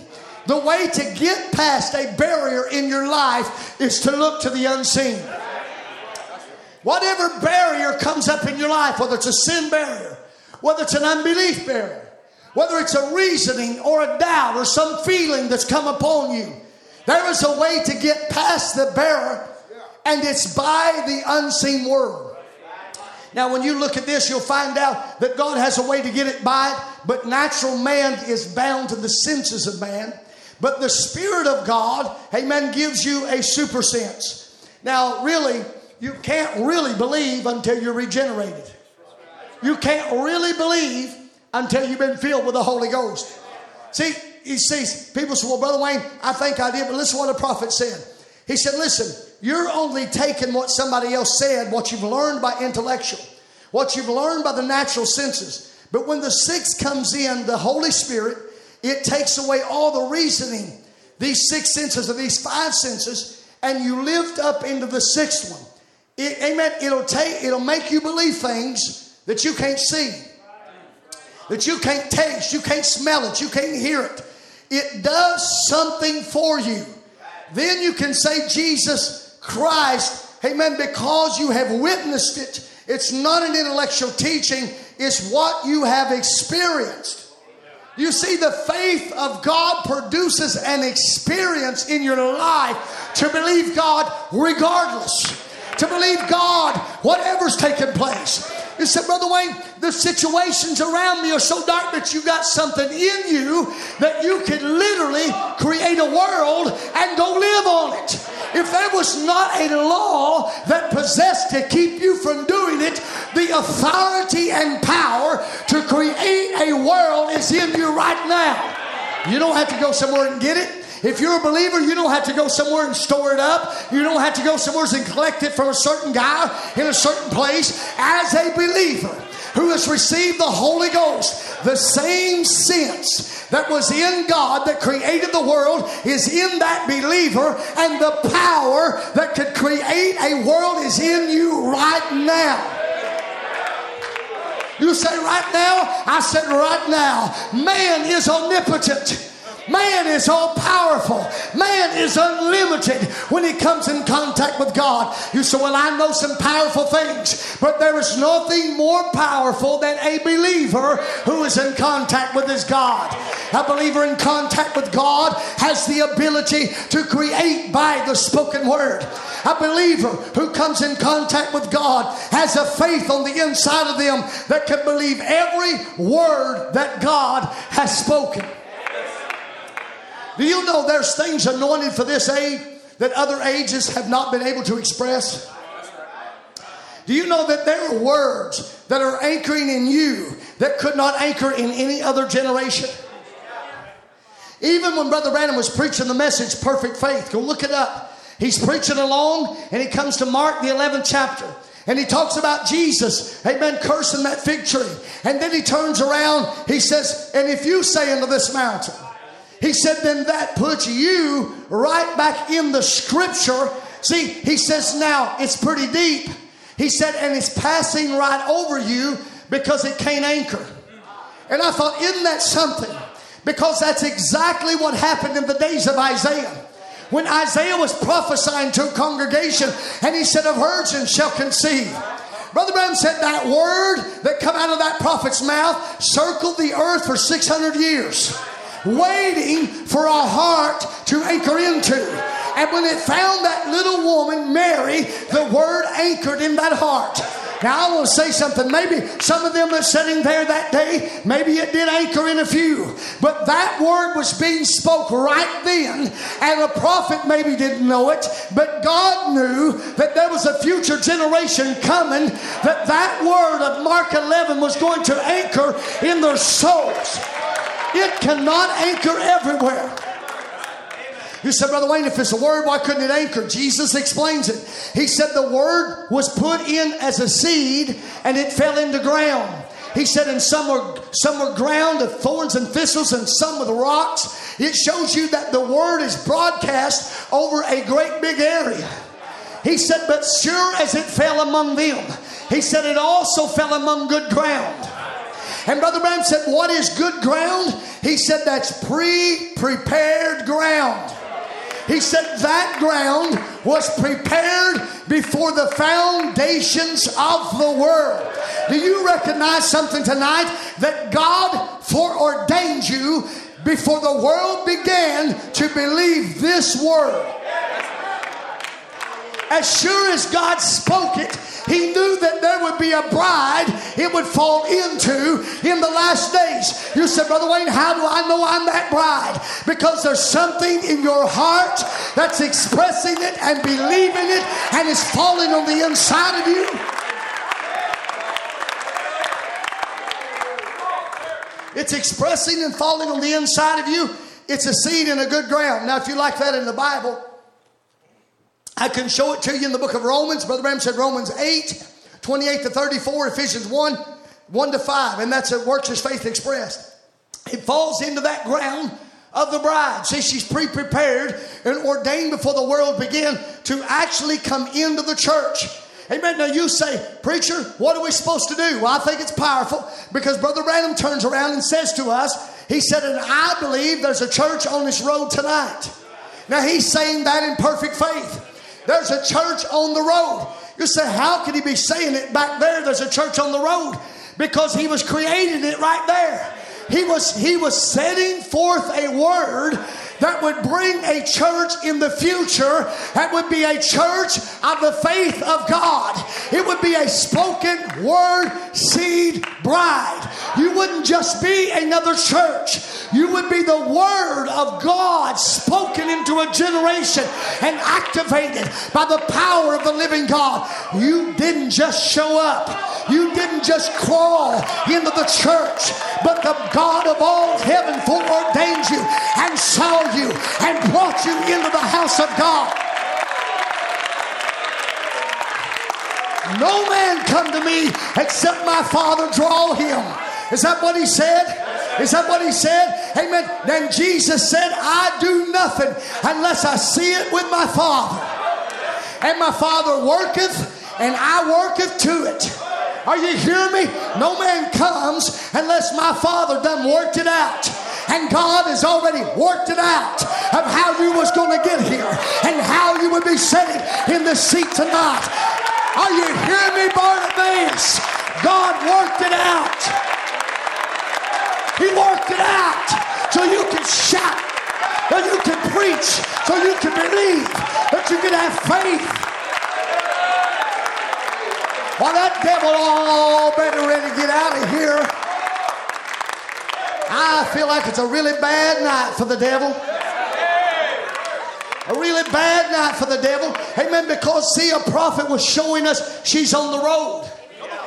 The way to get past a barrier in your life is to look to the unseen. Whatever barrier comes up in your life, whether it's a sin barrier, whether it's an unbelief barrier, whether it's a reasoning or a doubt or some feeling that's come upon you, there is a way to get past the barrier, and it's by the unseen word. Now, when you look at this, you'll find out that God has a way to get it by it, but natural man is bound to the senses of man. But the Spirit of God, amen, gives you a super sense. Now, really, you can't really believe until you're regenerated. You can't really believe until you've been filled with the Holy Ghost. See, he sees people say, Well, Brother Wayne, I think I did, but listen what a prophet said. He said, Listen, you're only taking what somebody else said, what you've learned by intellectual, what you've learned by the natural senses. But when the sixth comes in, the Holy Spirit, it takes away all the reasoning, these six senses or these five senses, and you lift up into the sixth one. It, amen. It'll take, it'll make you believe things that you can't see, that you can't taste, you can't smell it, you can't hear it. It does something for you. Then you can say, Jesus Christ, amen, because you have witnessed it. It's not an intellectual teaching, it's what you have experienced. You see, the faith of God produces an experience in your life to believe God regardless to believe God, whatever's taking place. You said, Brother Wayne, the situations around me are so dark that you got something in you that you can literally create a world and go live on it. If there was not a law that possessed to keep you from doing it, the authority and power to create a world is in you right now. You don't have to go somewhere and get it. If you're a believer, you don't have to go somewhere and store it up. You don't have to go somewhere and collect it from a certain guy in a certain place. As a believer who has received the Holy Ghost, the same sense that was in God that created the world is in that believer, and the power that could create a world is in you right now. You say right now? I said right now. Man is omnipotent. Man is all powerful. Man is unlimited when he comes in contact with God. You say, Well, I know some powerful things, but there is nothing more powerful than a believer who is in contact with his God. A believer in contact with God has the ability to create by the spoken word. A believer who comes in contact with God has a faith on the inside of them that can believe every word that God has spoken. Do you know there's things anointed for this age that other ages have not been able to express? Do you know that there are words that are anchoring in you that could not anchor in any other generation? Even when Brother Branham was preaching the message, Perfect Faith, go look it up. He's preaching along and he comes to Mark, the 11th chapter. And he talks about Jesus, amen, cursing that fig tree. And then he turns around, he says, And if you say unto this mountain, He said, then that puts you right back in the scripture. See, he says, now it's pretty deep. He said, and it's passing right over you because it can't anchor. And I thought, isn't that something? Because that's exactly what happened in the days of Isaiah. When Isaiah was prophesying to a congregation and he said, A virgin shall conceive. Brother Branham said that word that come out of that prophet's mouth circled the earth for 600 years waiting for a heart to anchor into. And when it found that little woman, Mary, the word anchored in that heart. Now, I to say something. Maybe some of them that's sitting there that day, maybe it did anchor in a few. But that word was being spoke right then. And the prophet maybe didn't know it, but God knew that there was a future generation coming, that that word of Mark 11 was going to anchor in their souls. It cannot anchor everywhere. You said, Brother Wayne, if it's a word, why couldn't it anchor? Jesus explains it. He said the word was put in as a seed and it fell into ground. He said, and some were some were ground of thorns and thistles, and some with rocks. It shows you that the word is broadcast over a great big area. He said, but sure as it fell among them, he said it also fell among good ground. And Brother Branham said, What is good ground? He said, That's pre prepared ground. He said that ground was prepared before the foundations of the world. Do you recognize something tonight? That God foreordained you before the world began to believe this word. As sure as God spoke it, he knew that there would be a bride it would fall into in the last days. You said, Brother Wayne, how do I know I'm that bride? Because there's something in your heart that's expressing it and believing it and is falling on the inside of you. It's expressing and falling on the inside of you. It's a seed in a good ground. Now, if you like that in the Bible, I can show it to you in the book of Romans. Brother Branham said Romans 8, 28 to 34, Ephesians 1, 1 to 5. And that's a works as faith expressed. It falls into that ground of the bride. See, she's pre prepared and ordained before the world began to actually come into the church. Amen. Now you say, Preacher, what are we supposed to do? Well, I think it's powerful because Brother Branham turns around and says to us, He said, and I believe there's a church on this road tonight. Now he's saying that in perfect faith. There's a church on the road. You say, how could he be saying it back there? There's a church on the road because he was creating it right there. He was he was setting forth a word that would bring a church in the future that would be a church of the faith of God. It would be a spoken word seed bride. You wouldn't just be another church, you would be the word of God spoken into a generation and activated by the power of the living God. You didn't just show up, you didn't just crawl into the church, but the God of all heaven foreordained you and you and brought you into the house of God. No man come to me except my Father draw him. Is that what he said? Is that what he said? Amen. Then Jesus said, I do nothing unless I see it with my Father. And my Father worketh, and I worketh to it. Are you hearing me? No man comes unless my Father done worked it out. And God has already worked it out of how you was going to get here and how you would be sitting in the seat tonight. Are you hearing me, Barnabas? God worked it out. He worked it out so you can shout, so you can preach, so you can believe, that you can have faith. While that devil all better ready to get out of here. I feel like it's a really bad night for the devil. A really bad night for the devil. Amen. Because, see, a prophet was showing us she's on the road.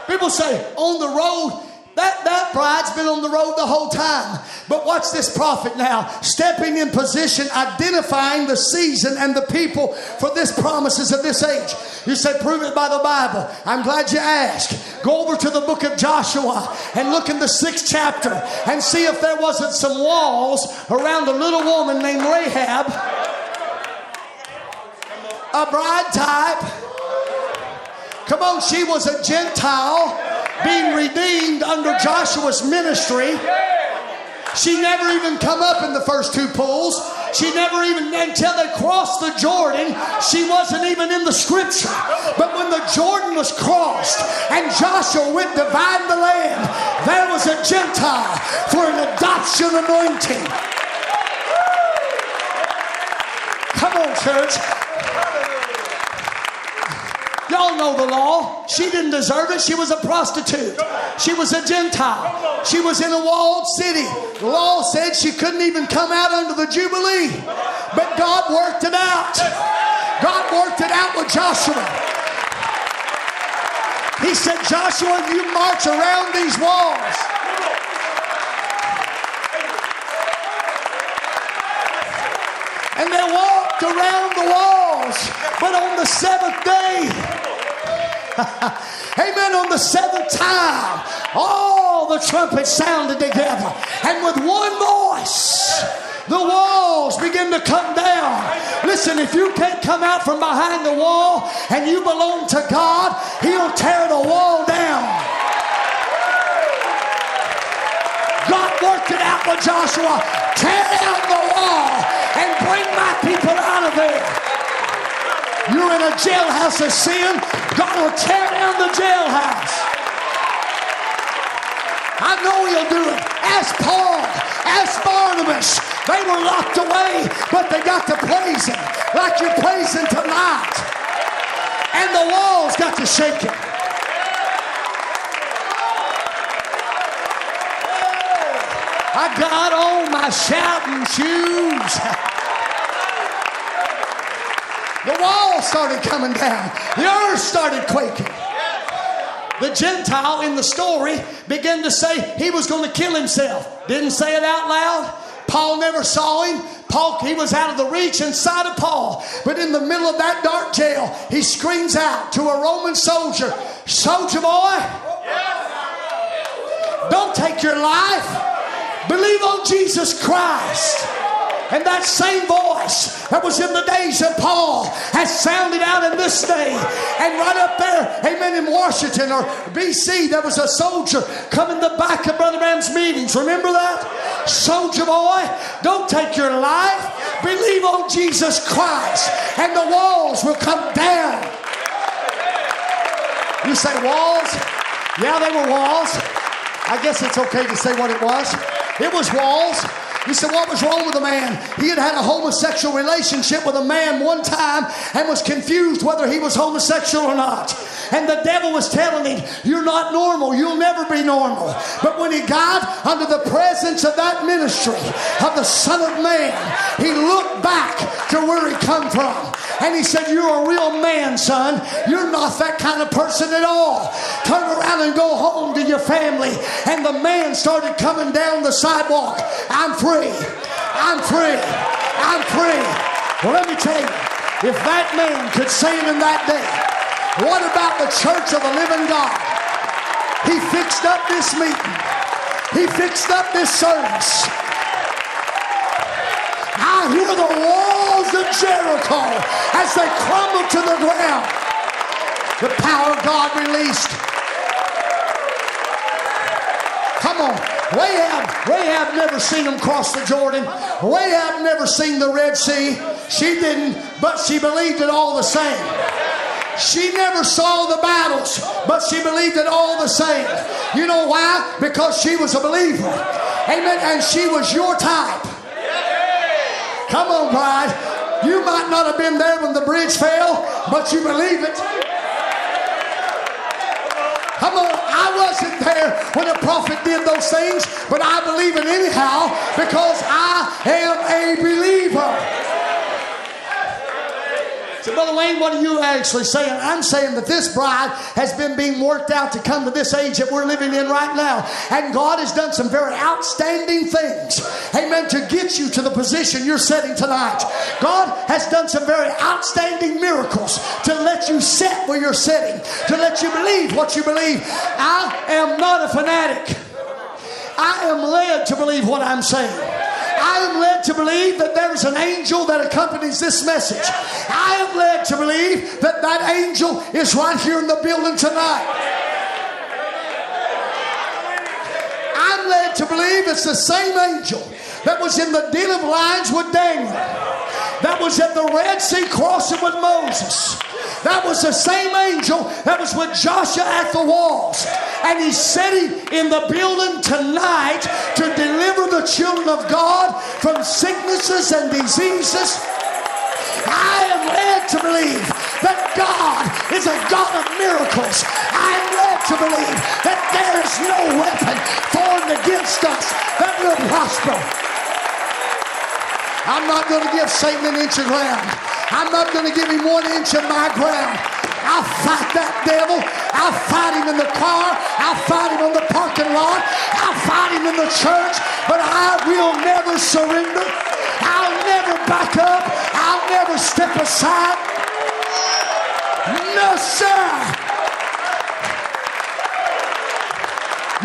People say, on the road, That, that bride's been on the road the whole time. But watch this prophet now, stepping in position, identifying the season and the people for this promises of this age. You said, prove it by the Bible. I'm glad you asked. Go over to the book of Joshua and look in the sixth chapter and see if there wasn't some walls around a little woman named Rahab, a bride type. Come on, she was a Gentile being redeemed under Joshua's ministry. She never even come up in the first two pools. She never even, until they crossed the Jordan, she wasn't even in the scripture. But when the Jordan was crossed and Joshua went divide the land, there was a Gentile for an adoption anointing. Come on, church. Y'all know the law. She didn't deserve it. She was a prostitute. She was a Gentile. She was in a walled city. The law said she couldn't even come out under the Jubilee. But God worked it out. God worked it out with Joshua. He said, Joshua, you march around these walls. And they walked around the walls. But on the seventh day, Amen. On the seventh time, all the trumpets sounded together. And with one voice, the walls begin to come down. Listen, if you can't come out from behind the wall and you belong to God, He'll tear the wall down. God worked it out with Joshua. Tear down the wall and bring my people out of there. You're in a jailhouse of sin. God will tear down the jailhouse. I know He'll do it. Ask Paul, ask Barnabas. They were locked away, but they got to praise Him like you're praising tonight. And the walls got to shake Him. I got on my shouting shoes. The wall started coming down. The earth started quaking. The Gentile in the story began to say he was going to kill himself. Didn't say it out loud. Paul never saw him. Paul, he was out of the reach sight of Paul. But in the middle of that dark jail, he screams out to a Roman soldier, Soldier boy, don't take your life. Believe on Jesus Christ. And that same voice that was in the days of Paul has sounded out in this day. And right up there, amen, in Washington or BC, there was a soldier coming the back of Brother Branham's meetings. Remember that? Soldier boy, don't take your life. Believe on Jesus Christ, and the walls will come down. You say walls? Yeah, they were walls. I guess it's okay to say what it was. It was walls. He said, What was wrong with the man? He had had a homosexual relationship with a man one time and was confused whether he was homosexual or not. And the devil was telling him, You're not normal. You'll never be normal. But when he got under the presence of that ministry of the Son of Man, he looked back to where he come from. And he said, You're a real man, son. You're not that kind of person at all. Turn around and go home to your family. And the man started coming down the sidewalk. I'm free. I'm free. I'm free. Well, let me tell you, if that man could it in that day, what about the church of the living God? He fixed up this meeting. He fixed up this service. I hear the walls of Jericho as they crumble to the ground. The power of God released. Come on. Rahab, Rahab never seen them cross the Jordan. Rahab never seen the Red Sea. She didn't, but she believed it all the same. She never saw the battles, but she believed it all the same. You know why? Because she was a believer. Amen. And she was your type. Come on, bride. You might not have been there when the bridge fell, but you believe it. Come on, I wasn't there when the prophet did those things, but I believe it anyhow because I am a believer. So, Brother Wayne, what are you actually saying? I'm saying that this bride has been being worked out to come to this age that we're living in right now. And God has done some very outstanding things, amen, to get you to the position you're sitting tonight. God has done some very outstanding miracles to let you sit where you're sitting, to let you believe what you believe. I am not a fanatic. I am led to believe what I'm saying. I am led to believe that there's an angel that accompanies this message. I am led to believe that that angel is right here in the building tonight. I'm led to believe it's the same angel that was in the den of lions with Daniel, that was at the Red Sea crossing with Moses that was the same angel that was with Joshua at the walls. And he's sitting in the building tonight to deliver the children of God from sicknesses and diseases. I am led to believe that God is a God of miracles. I am led to believe that there is no weapon formed against us that will prosper. I'm not going to give Satan an inch of ground. I'm not going to give him one inch of my ground. I'll fight that devil. I'll fight him in the car. I'll fight him on the parking lot. I'll fight him in the church. But I will never surrender. I'll never back up. I'll never step aside. No, sir.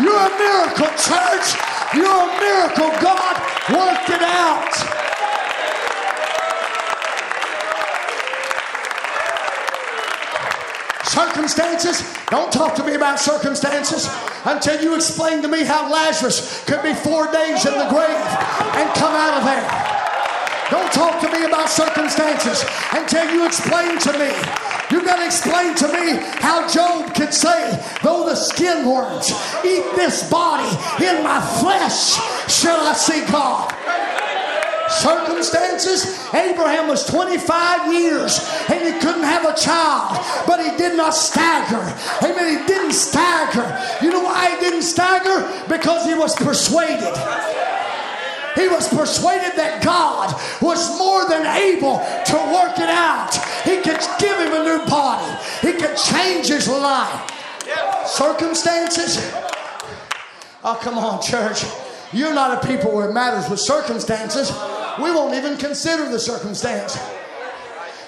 You're a miracle, church. You're a miracle. God worked it out. Circumstances? Don't talk to me about circumstances until you explain to me how Lazarus could be four days in the grave and come out of there. Don't talk to me about circumstances until you explain to me. You got to explain to me how Job could say, though the skin worms eat this body, in my flesh shall I see God circumstances. Abraham was 25 years and he couldn't have a child, but he did not stagger. Amen. He didn't stagger. You know why he didn't stagger? Because he was persuaded. He was persuaded that God was more than able to work it out. He could give him a new body, he could change his life. Circumstances. Oh, come on, church. You're not a people where it matters with circumstances we won't even consider the circumstance.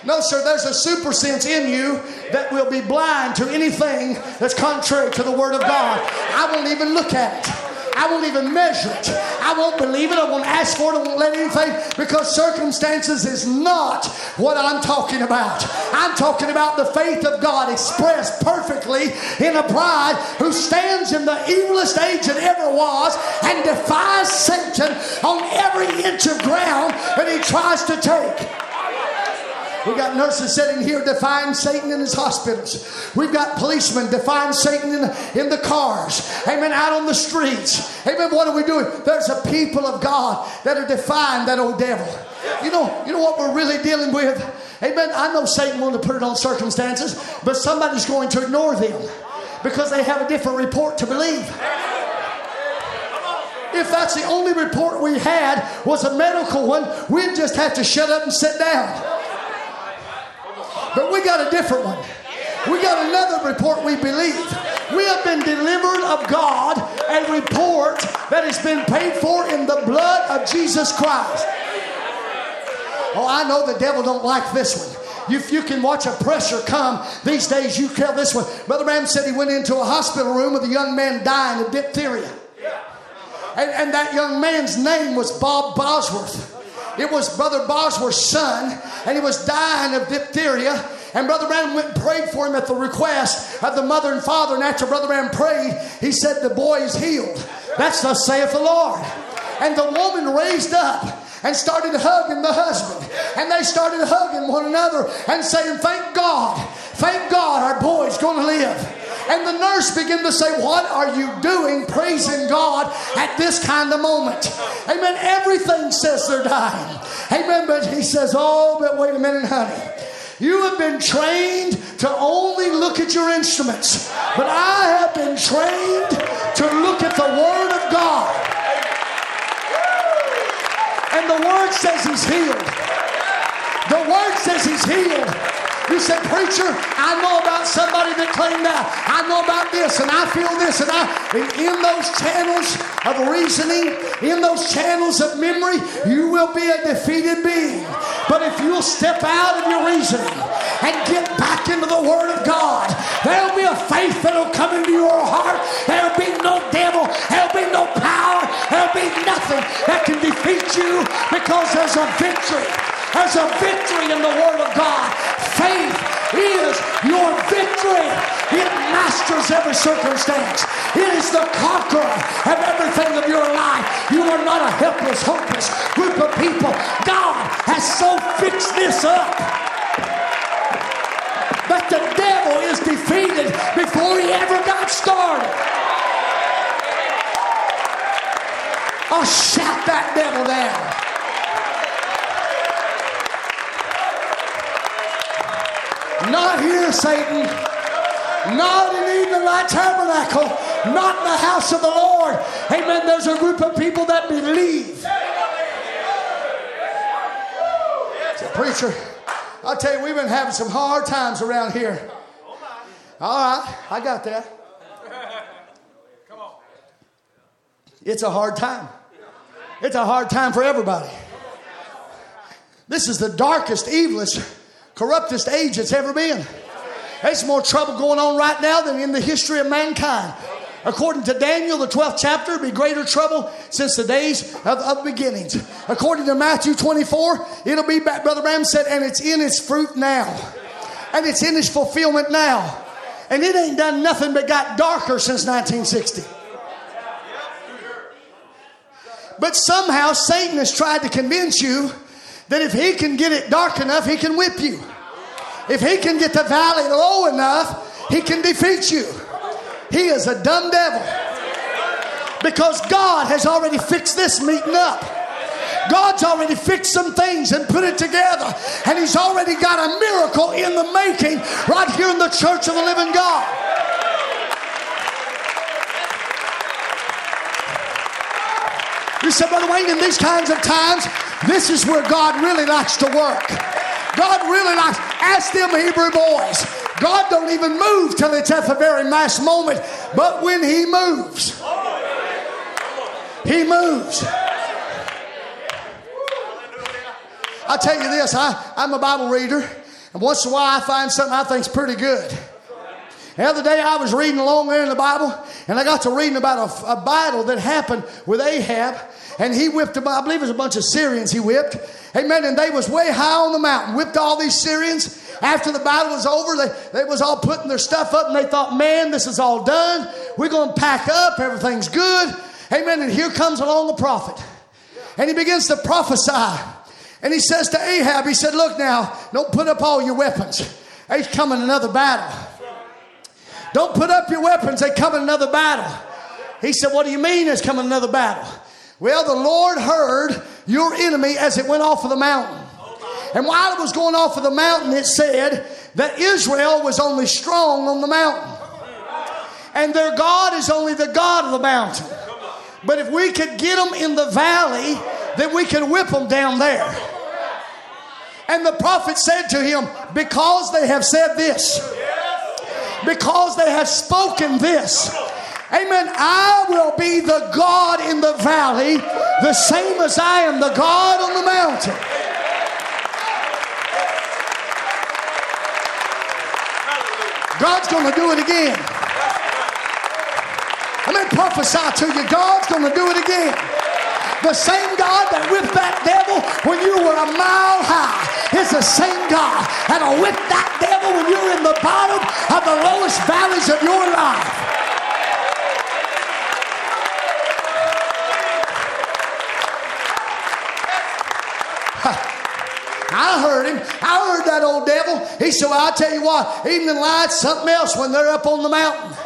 No, sir, there's a super sense in you that will be blind to anything that's contrary to the Word of God. I won't even look at it. I won't even measure it. I won't believe it. I won't ask for it. I won't let anything because circumstances is not what I'm talking about. I'm talking about the faith of God expressed perfectly in a bride who stands in the evilest age that ever was and defies Satan on every inch of ground that he tries to take. We got nurses sitting here defying Satan in his hospitals. We've got policemen defying Satan in, in the cars. Amen. Out on the streets. Amen. What are we doing? There's a people of God that are defying that old devil. You know, you know what we're really dealing with? Amen. I know Satan wanted to put it on circumstances, but somebody's going to ignore them because they have a different report to believe. If that's the only report we had was a medical one, we'd just have to shut up and sit down. But we got a different one. We got another report we believe. We have been delivered of God, a report that has been paid for in the blood of Jesus Christ. Oh, I know the devil don't like this one. If you can watch a pressure come these days, you tell this one. Brother Branham said he went into a hospital room with a young man dying of diphtheria. And, and that young man's name was Bob Bosworth. It was Brother Bosworth's son, and he was dying of diphtheria. And Brother Branham went and prayed for him at the request of the mother and father. And after Brother Branham prayed, he said, The boy is healed. That's thus saith the Lord. And the woman raised up and started hugging the husband. And they started hugging one another and saying, Thank God, thank God our boy's going to live. And the nurse began to say, What are you doing praising God at this kind of moment? Amen. Everything says they're dying. Amen. But he says, Oh, but wait a minute, honey. You have been trained to only look at your instruments, but I have been trained to look at the Word of God. And the Word says He's healed. The Word says He's healed. You said, Preacher, I know about somebody that claimed that. I know about this, and I feel this, and I. And in those channels of reasoning, in those channels of memory, you will be a defeated being. But if you'll step out of your reasoning and get back into the Word of God, there'll be a faith that'll come into your heart. There'll be no devil, there'll be no power, there'll be nothing that can defeat you because there's a victory. There's a victory in the Word of God. Faith is your victory. It masters every circumstance. It is the conqueror of everything of your life. You are not a helpless, hopeless group of people. God has so fixed this up that the devil is defeated before he ever got started. I'll shout that devil down. Not here, Satan. Not in Light Tabernacle. Not in the house of the Lord. Amen. There's a group of people that believe. Say, preacher, I tell you, we've been having some hard times around here. All right, I got that. Come on. It's a hard time. It's a hard time for everybody. This is the darkest, evilest corruptest age it's ever been. There's more trouble going on right now than in the history of mankind. According to Daniel, the 12th chapter, it'll be greater trouble since the days of, of beginnings. According to Matthew 24, it'll be, back, Brother Branham said, and it's in its fruit now. And it's in its fulfillment now. And it ain't done nothing but got darker since 1960. But somehow Satan has tried to convince you that if he can get it dark enough, he can whip you. If he can get the valley low enough, he can defeat you. He is a dumb devil. Because God has already fixed this meeting up. God's already fixed some things and put it together. And He's already got a miracle in the making right here in the church of the living God. You said, Brother Wayne, in these kinds of times, this is where God really likes to work. God really likes, ask them Hebrew boys. God don't even move till it's at the very last moment. But when He moves, He moves. I tell you this, I, I'm a Bible reader, and once in a while I find something I think's pretty good. The other day I was reading along there in the Bible, and I got to reading about a, a battle that happened with Ahab and he whipped them. I believe it was a bunch of Syrians he whipped. Amen. And they was way high on the mountain, whipped all these Syrians. After the battle was over, they, they was all putting their stuff up and they thought, man, this is all done. We're going to pack up. Everything's good. Amen. And here comes along the prophet. And he begins to prophesy. And he says to Ahab, he said, look now, don't put up all your weapons. There's coming another battle. Don't put up your weapons. They come in another battle. He said, what do you mean there's coming another battle? Well, the Lord heard your enemy as it went off of the mountain. And while it was going off of the mountain, it said that Israel was only strong on the mountain. And their God is only the God of the mountain. But if we could get them in the valley, then we could whip them down there. And the prophet said to him, Because they have said this, because they have spoken this, Amen. I will be the God in the valley, the same as I am the God on the mountain. God's going to do it again. Let me prophesy to you God's going to do it again. The same God that whipped that devil when you were a mile high is the same God that'll whip that devil when you're in the bottom of the lowest valleys of your life. I heard him. I heard that old devil. He said, Well, I'll tell you what, evening light's something else when they're up on the mountain.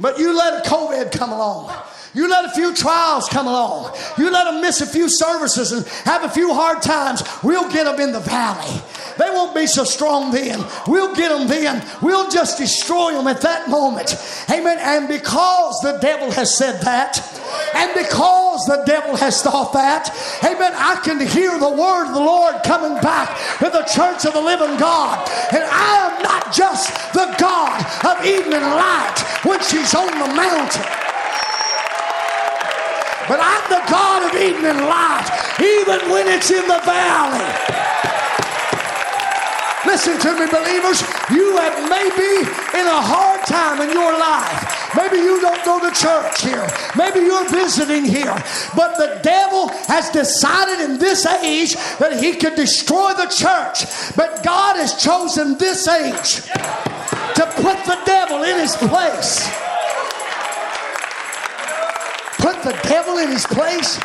But you let a COVID come along. You let a few trials come along. You let them miss a few services and have a few hard times. We'll get them in the valley. They won't be so strong then. We'll get them then. We'll just destroy them at that moment. Amen. And because the devil has said that, And because the devil has thought that, amen, I can hear the word of the Lord coming back to the church of the living God. And I am not just the God of evening light when she's on the mountain. But I'm the God of evening light, even when it's in the valley. Listen to me, believers. You have maybe in a hard time in your life. Maybe you don't go to church here. Maybe you're visiting here. But the devil has decided in this age that he could destroy the church. But God has chosen this age to put the devil in his place. Put the devil in his place?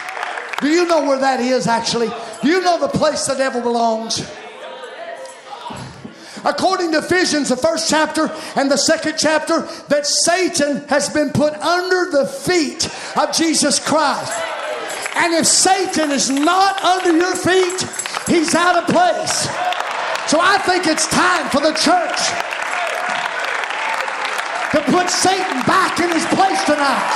Do you know where that is actually? Do you know the place the devil belongs? According to Ephesians, the first chapter and the second chapter, that Satan has been put under the feet of Jesus Christ. And if Satan is not under your feet, he's out of place. So I think it's time for the church to put Satan back in his place tonight.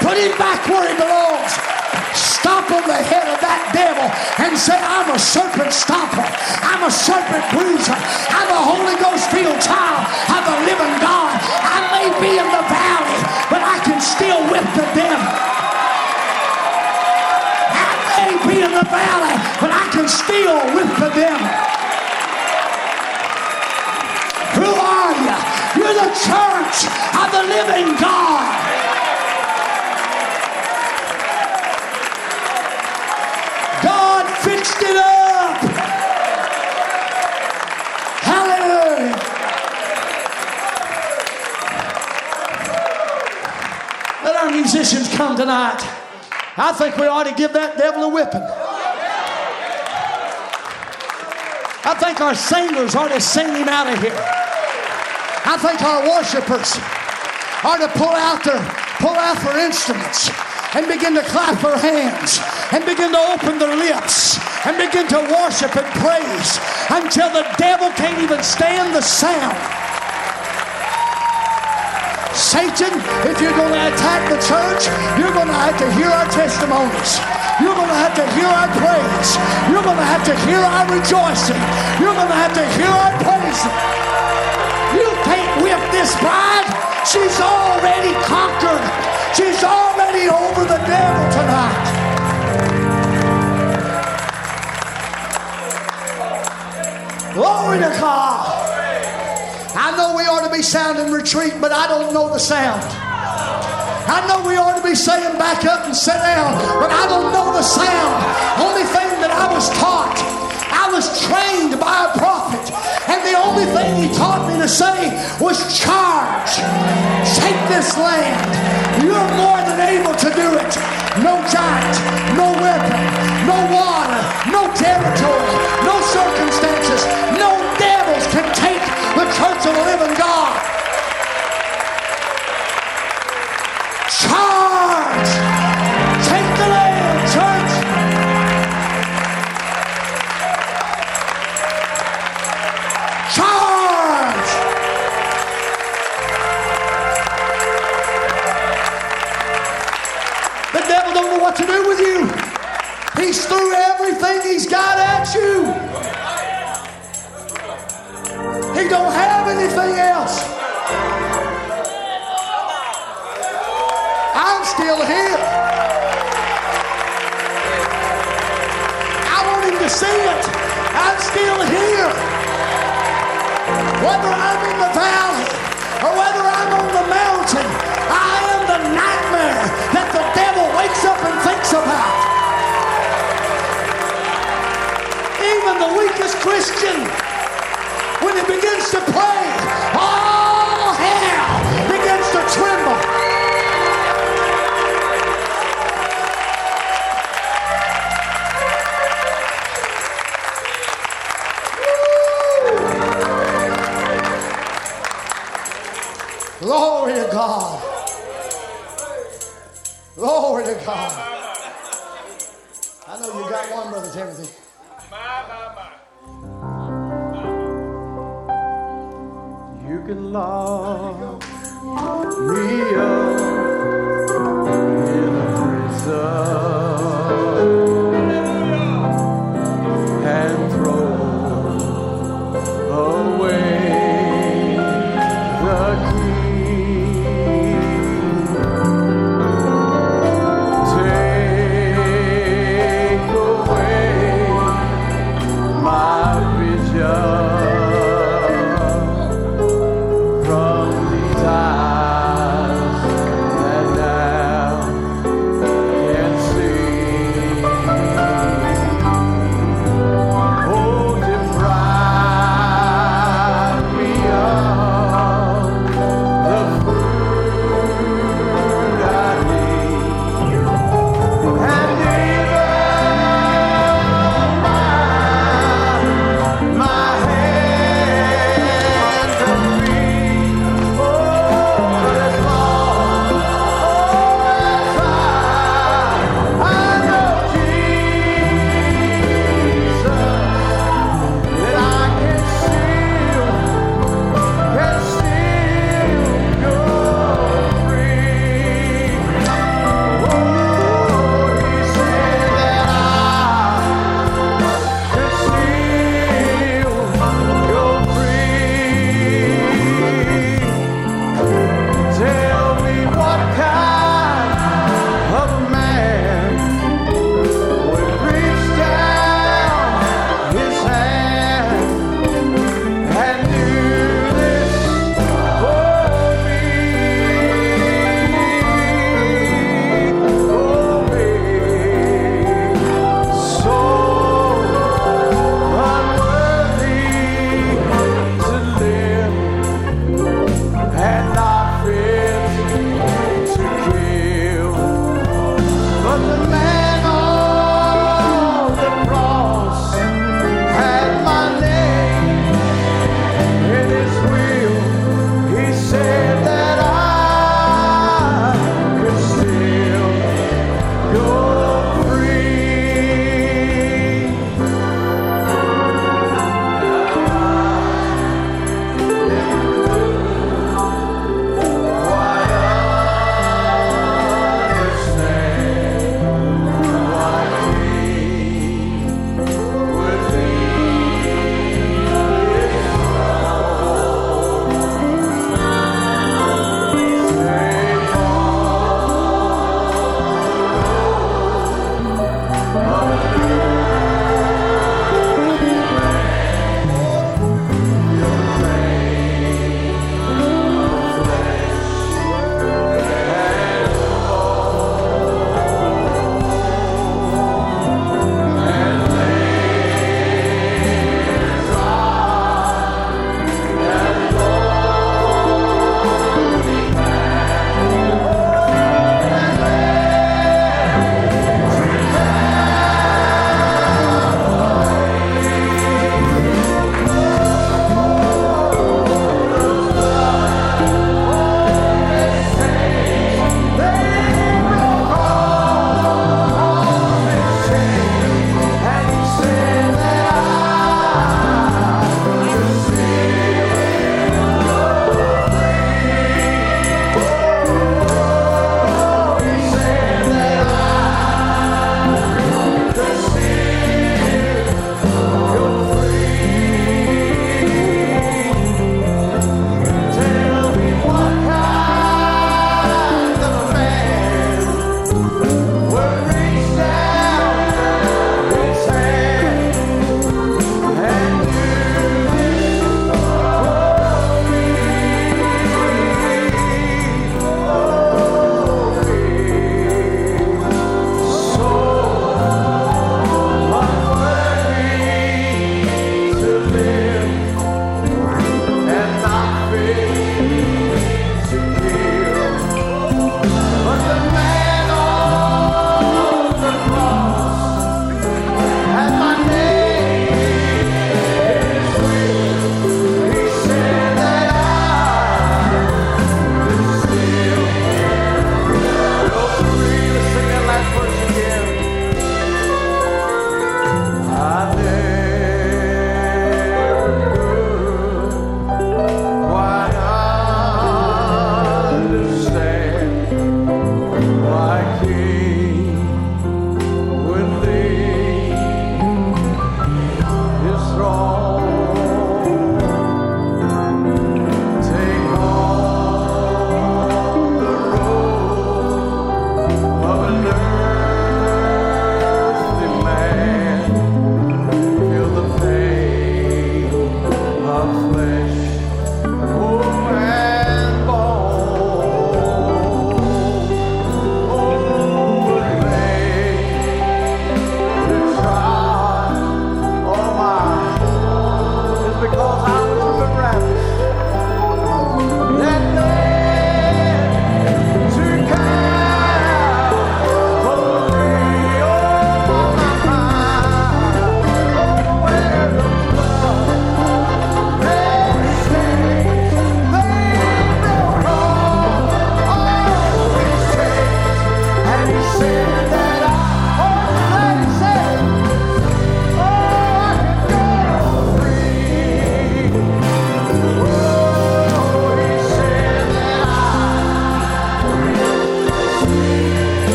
Put him back where he belongs stomp on the head of that devil and say, I'm a serpent stomper. I'm a serpent bruiser. I'm a Holy Ghost filled child of the living God. I may be in the valley, but I can still whip the devil. I may be in the valley, but I can still whip the devil. Who are you? You're the church of the living God. Fixed it up. Hallelujah. Let our musicians come tonight. I think we ought to give that devil a whipping. I think our singers ought to sing him out of here. I think our worshipers ought to pull out their pull out their instruments and begin to clap their hands and begin to open their lips and begin to worship and praise until the devil can't even stand the sound. Satan, if you're going to attack the church, you're going to have to hear our testimonies. You're going to have to hear our praise. You're going to have to hear our rejoicing. You're going to have to hear our praising. You can't whip this bride. She's already conquered. She's already over the devil tonight. Glory to God. I know we ought to be sounding retreat, but I don't know the sound. I know we ought to be saying back up and sit down, but I don't know the sound. Only thing that I was taught, I was trained by a prophet, and the only thing he taught me to say was charge. Take this land. You're more than able to do it. No giant, no weapon, no water, no territory, no circumstances, church of the living God. Charge! Take the land, church! Charge! The devil don't know what to do with you. He's threw everything he's got at you. He don't have anything else. I'm still here. I want him to see it. I'm still here. Whether I'm in the valley to pray,